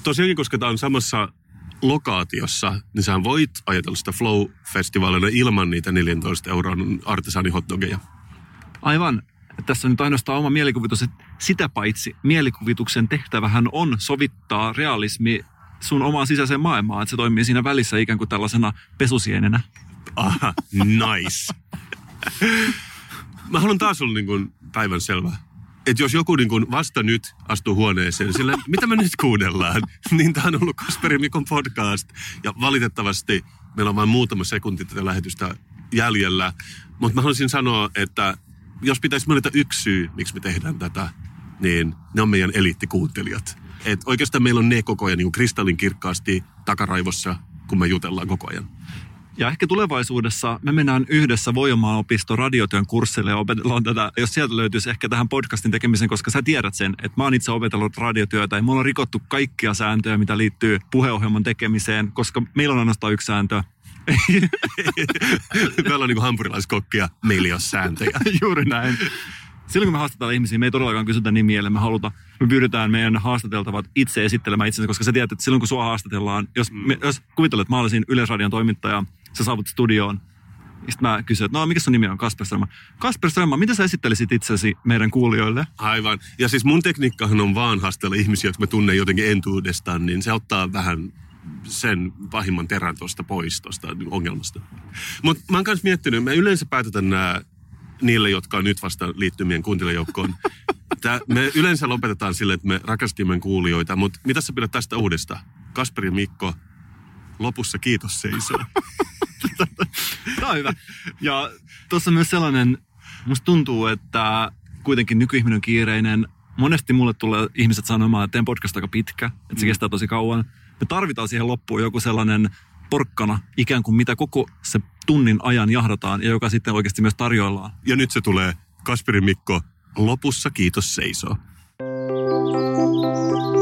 tosiaankin, koska tämä on samassa lokaatiossa, niin sä voit ajatella sitä Flow-festivaalina ilman niitä 14 euron artesanihotdogeja. Aivan. Tässä on nyt ainoastaan oma mielikuvitus, että sitä paitsi mielikuvituksen tehtävähän on sovittaa realismi sun omaan sisäiseen maailmaan, että se toimii siinä välissä ikään kuin tällaisena pesusienenä. Aha, nice. Mä haluan taas olla niin kuin päivän selvä. Että jos joku niin kuin vasta nyt astuu huoneeseen, sillä mitä me nyt kuunnellaan, niin tämä on ollut Kasperi Mikon podcast. Ja valitettavasti meillä on vain muutama sekunti tätä lähetystä jäljellä. Mutta mä haluaisin sanoa, että jos pitäisi mainita yksi syy, miksi me tehdään tätä, niin ne on meidän eliittikuuntelijat. Et oikeastaan meillä on ne koko ajan niin kristallin kirkkaasti takaraivossa, kun me jutellaan koko ajan. Ja ehkä tulevaisuudessa me mennään yhdessä Voimaan opisto radiotyön kurssille ja opetellaan tätä, jos sieltä löytyisi ehkä tähän podcastin tekemisen, koska sä tiedät sen, että mä oon itse opetellut radiotyötä ja mulla on rikottu kaikkia sääntöjä, mitä liittyy puheohjelman tekemiseen, koska meillä on ainoastaan yksi sääntö. Meillä on niin hampurilaiskokkia, meillä ei ole sääntöjä. Juuri näin. Silloin kun me haastetaan ihmisiä, me ei todellakaan kysytä nimiä, me haluta, me pyydetään meidän haastateltavat itse esittelemään itsensä, koska sä tiedät, että silloin kun sua haastatellaan, jos, me, jos kuvitellaan, että mä olisin Yleisradion toimittaja, sä saavut studioon, sitten mä kysyin, että no mikä sun nimi on? Kasper Strömmä. Kasper Strömmä, miten sä esittelisit itsesi meidän kuulijoille? Aivan. Ja siis mun tekniikkahan on vaan haastella ihmisiä, jotka mä tunnen jotenkin entuudestaan, niin se ottaa vähän sen pahimman terän tuosta pois tuosta ongelmasta. Mutta mä oon myös miettinyt, me yleensä päätetään nämä niille, jotka on nyt vasta liittymien kuuntelijajoukkoon. Tää, me yleensä lopetetaan sille, että me rakastimme kuulijoita, mutta mitä sä pidät tästä uudesta? Kasperi ja Mikko, lopussa kiitos seisoo. Tämä on hyvä. Ja tuossa myös sellainen, musta tuntuu, että kuitenkin nykyihminen on kiireinen. Monesti mulle tulee ihmiset sanomaan, että teen podcast aika pitkä, että se mm. kestää tosi kauan. Me tarvitaan siihen loppuun joku sellainen porkkana, ikään kuin mitä koko se tunnin ajan jahdataan ja joka sitten oikeasti myös tarjoillaan. Ja nyt se tulee, Kasperi Mikko, lopussa kiitos seisoo. Thank you.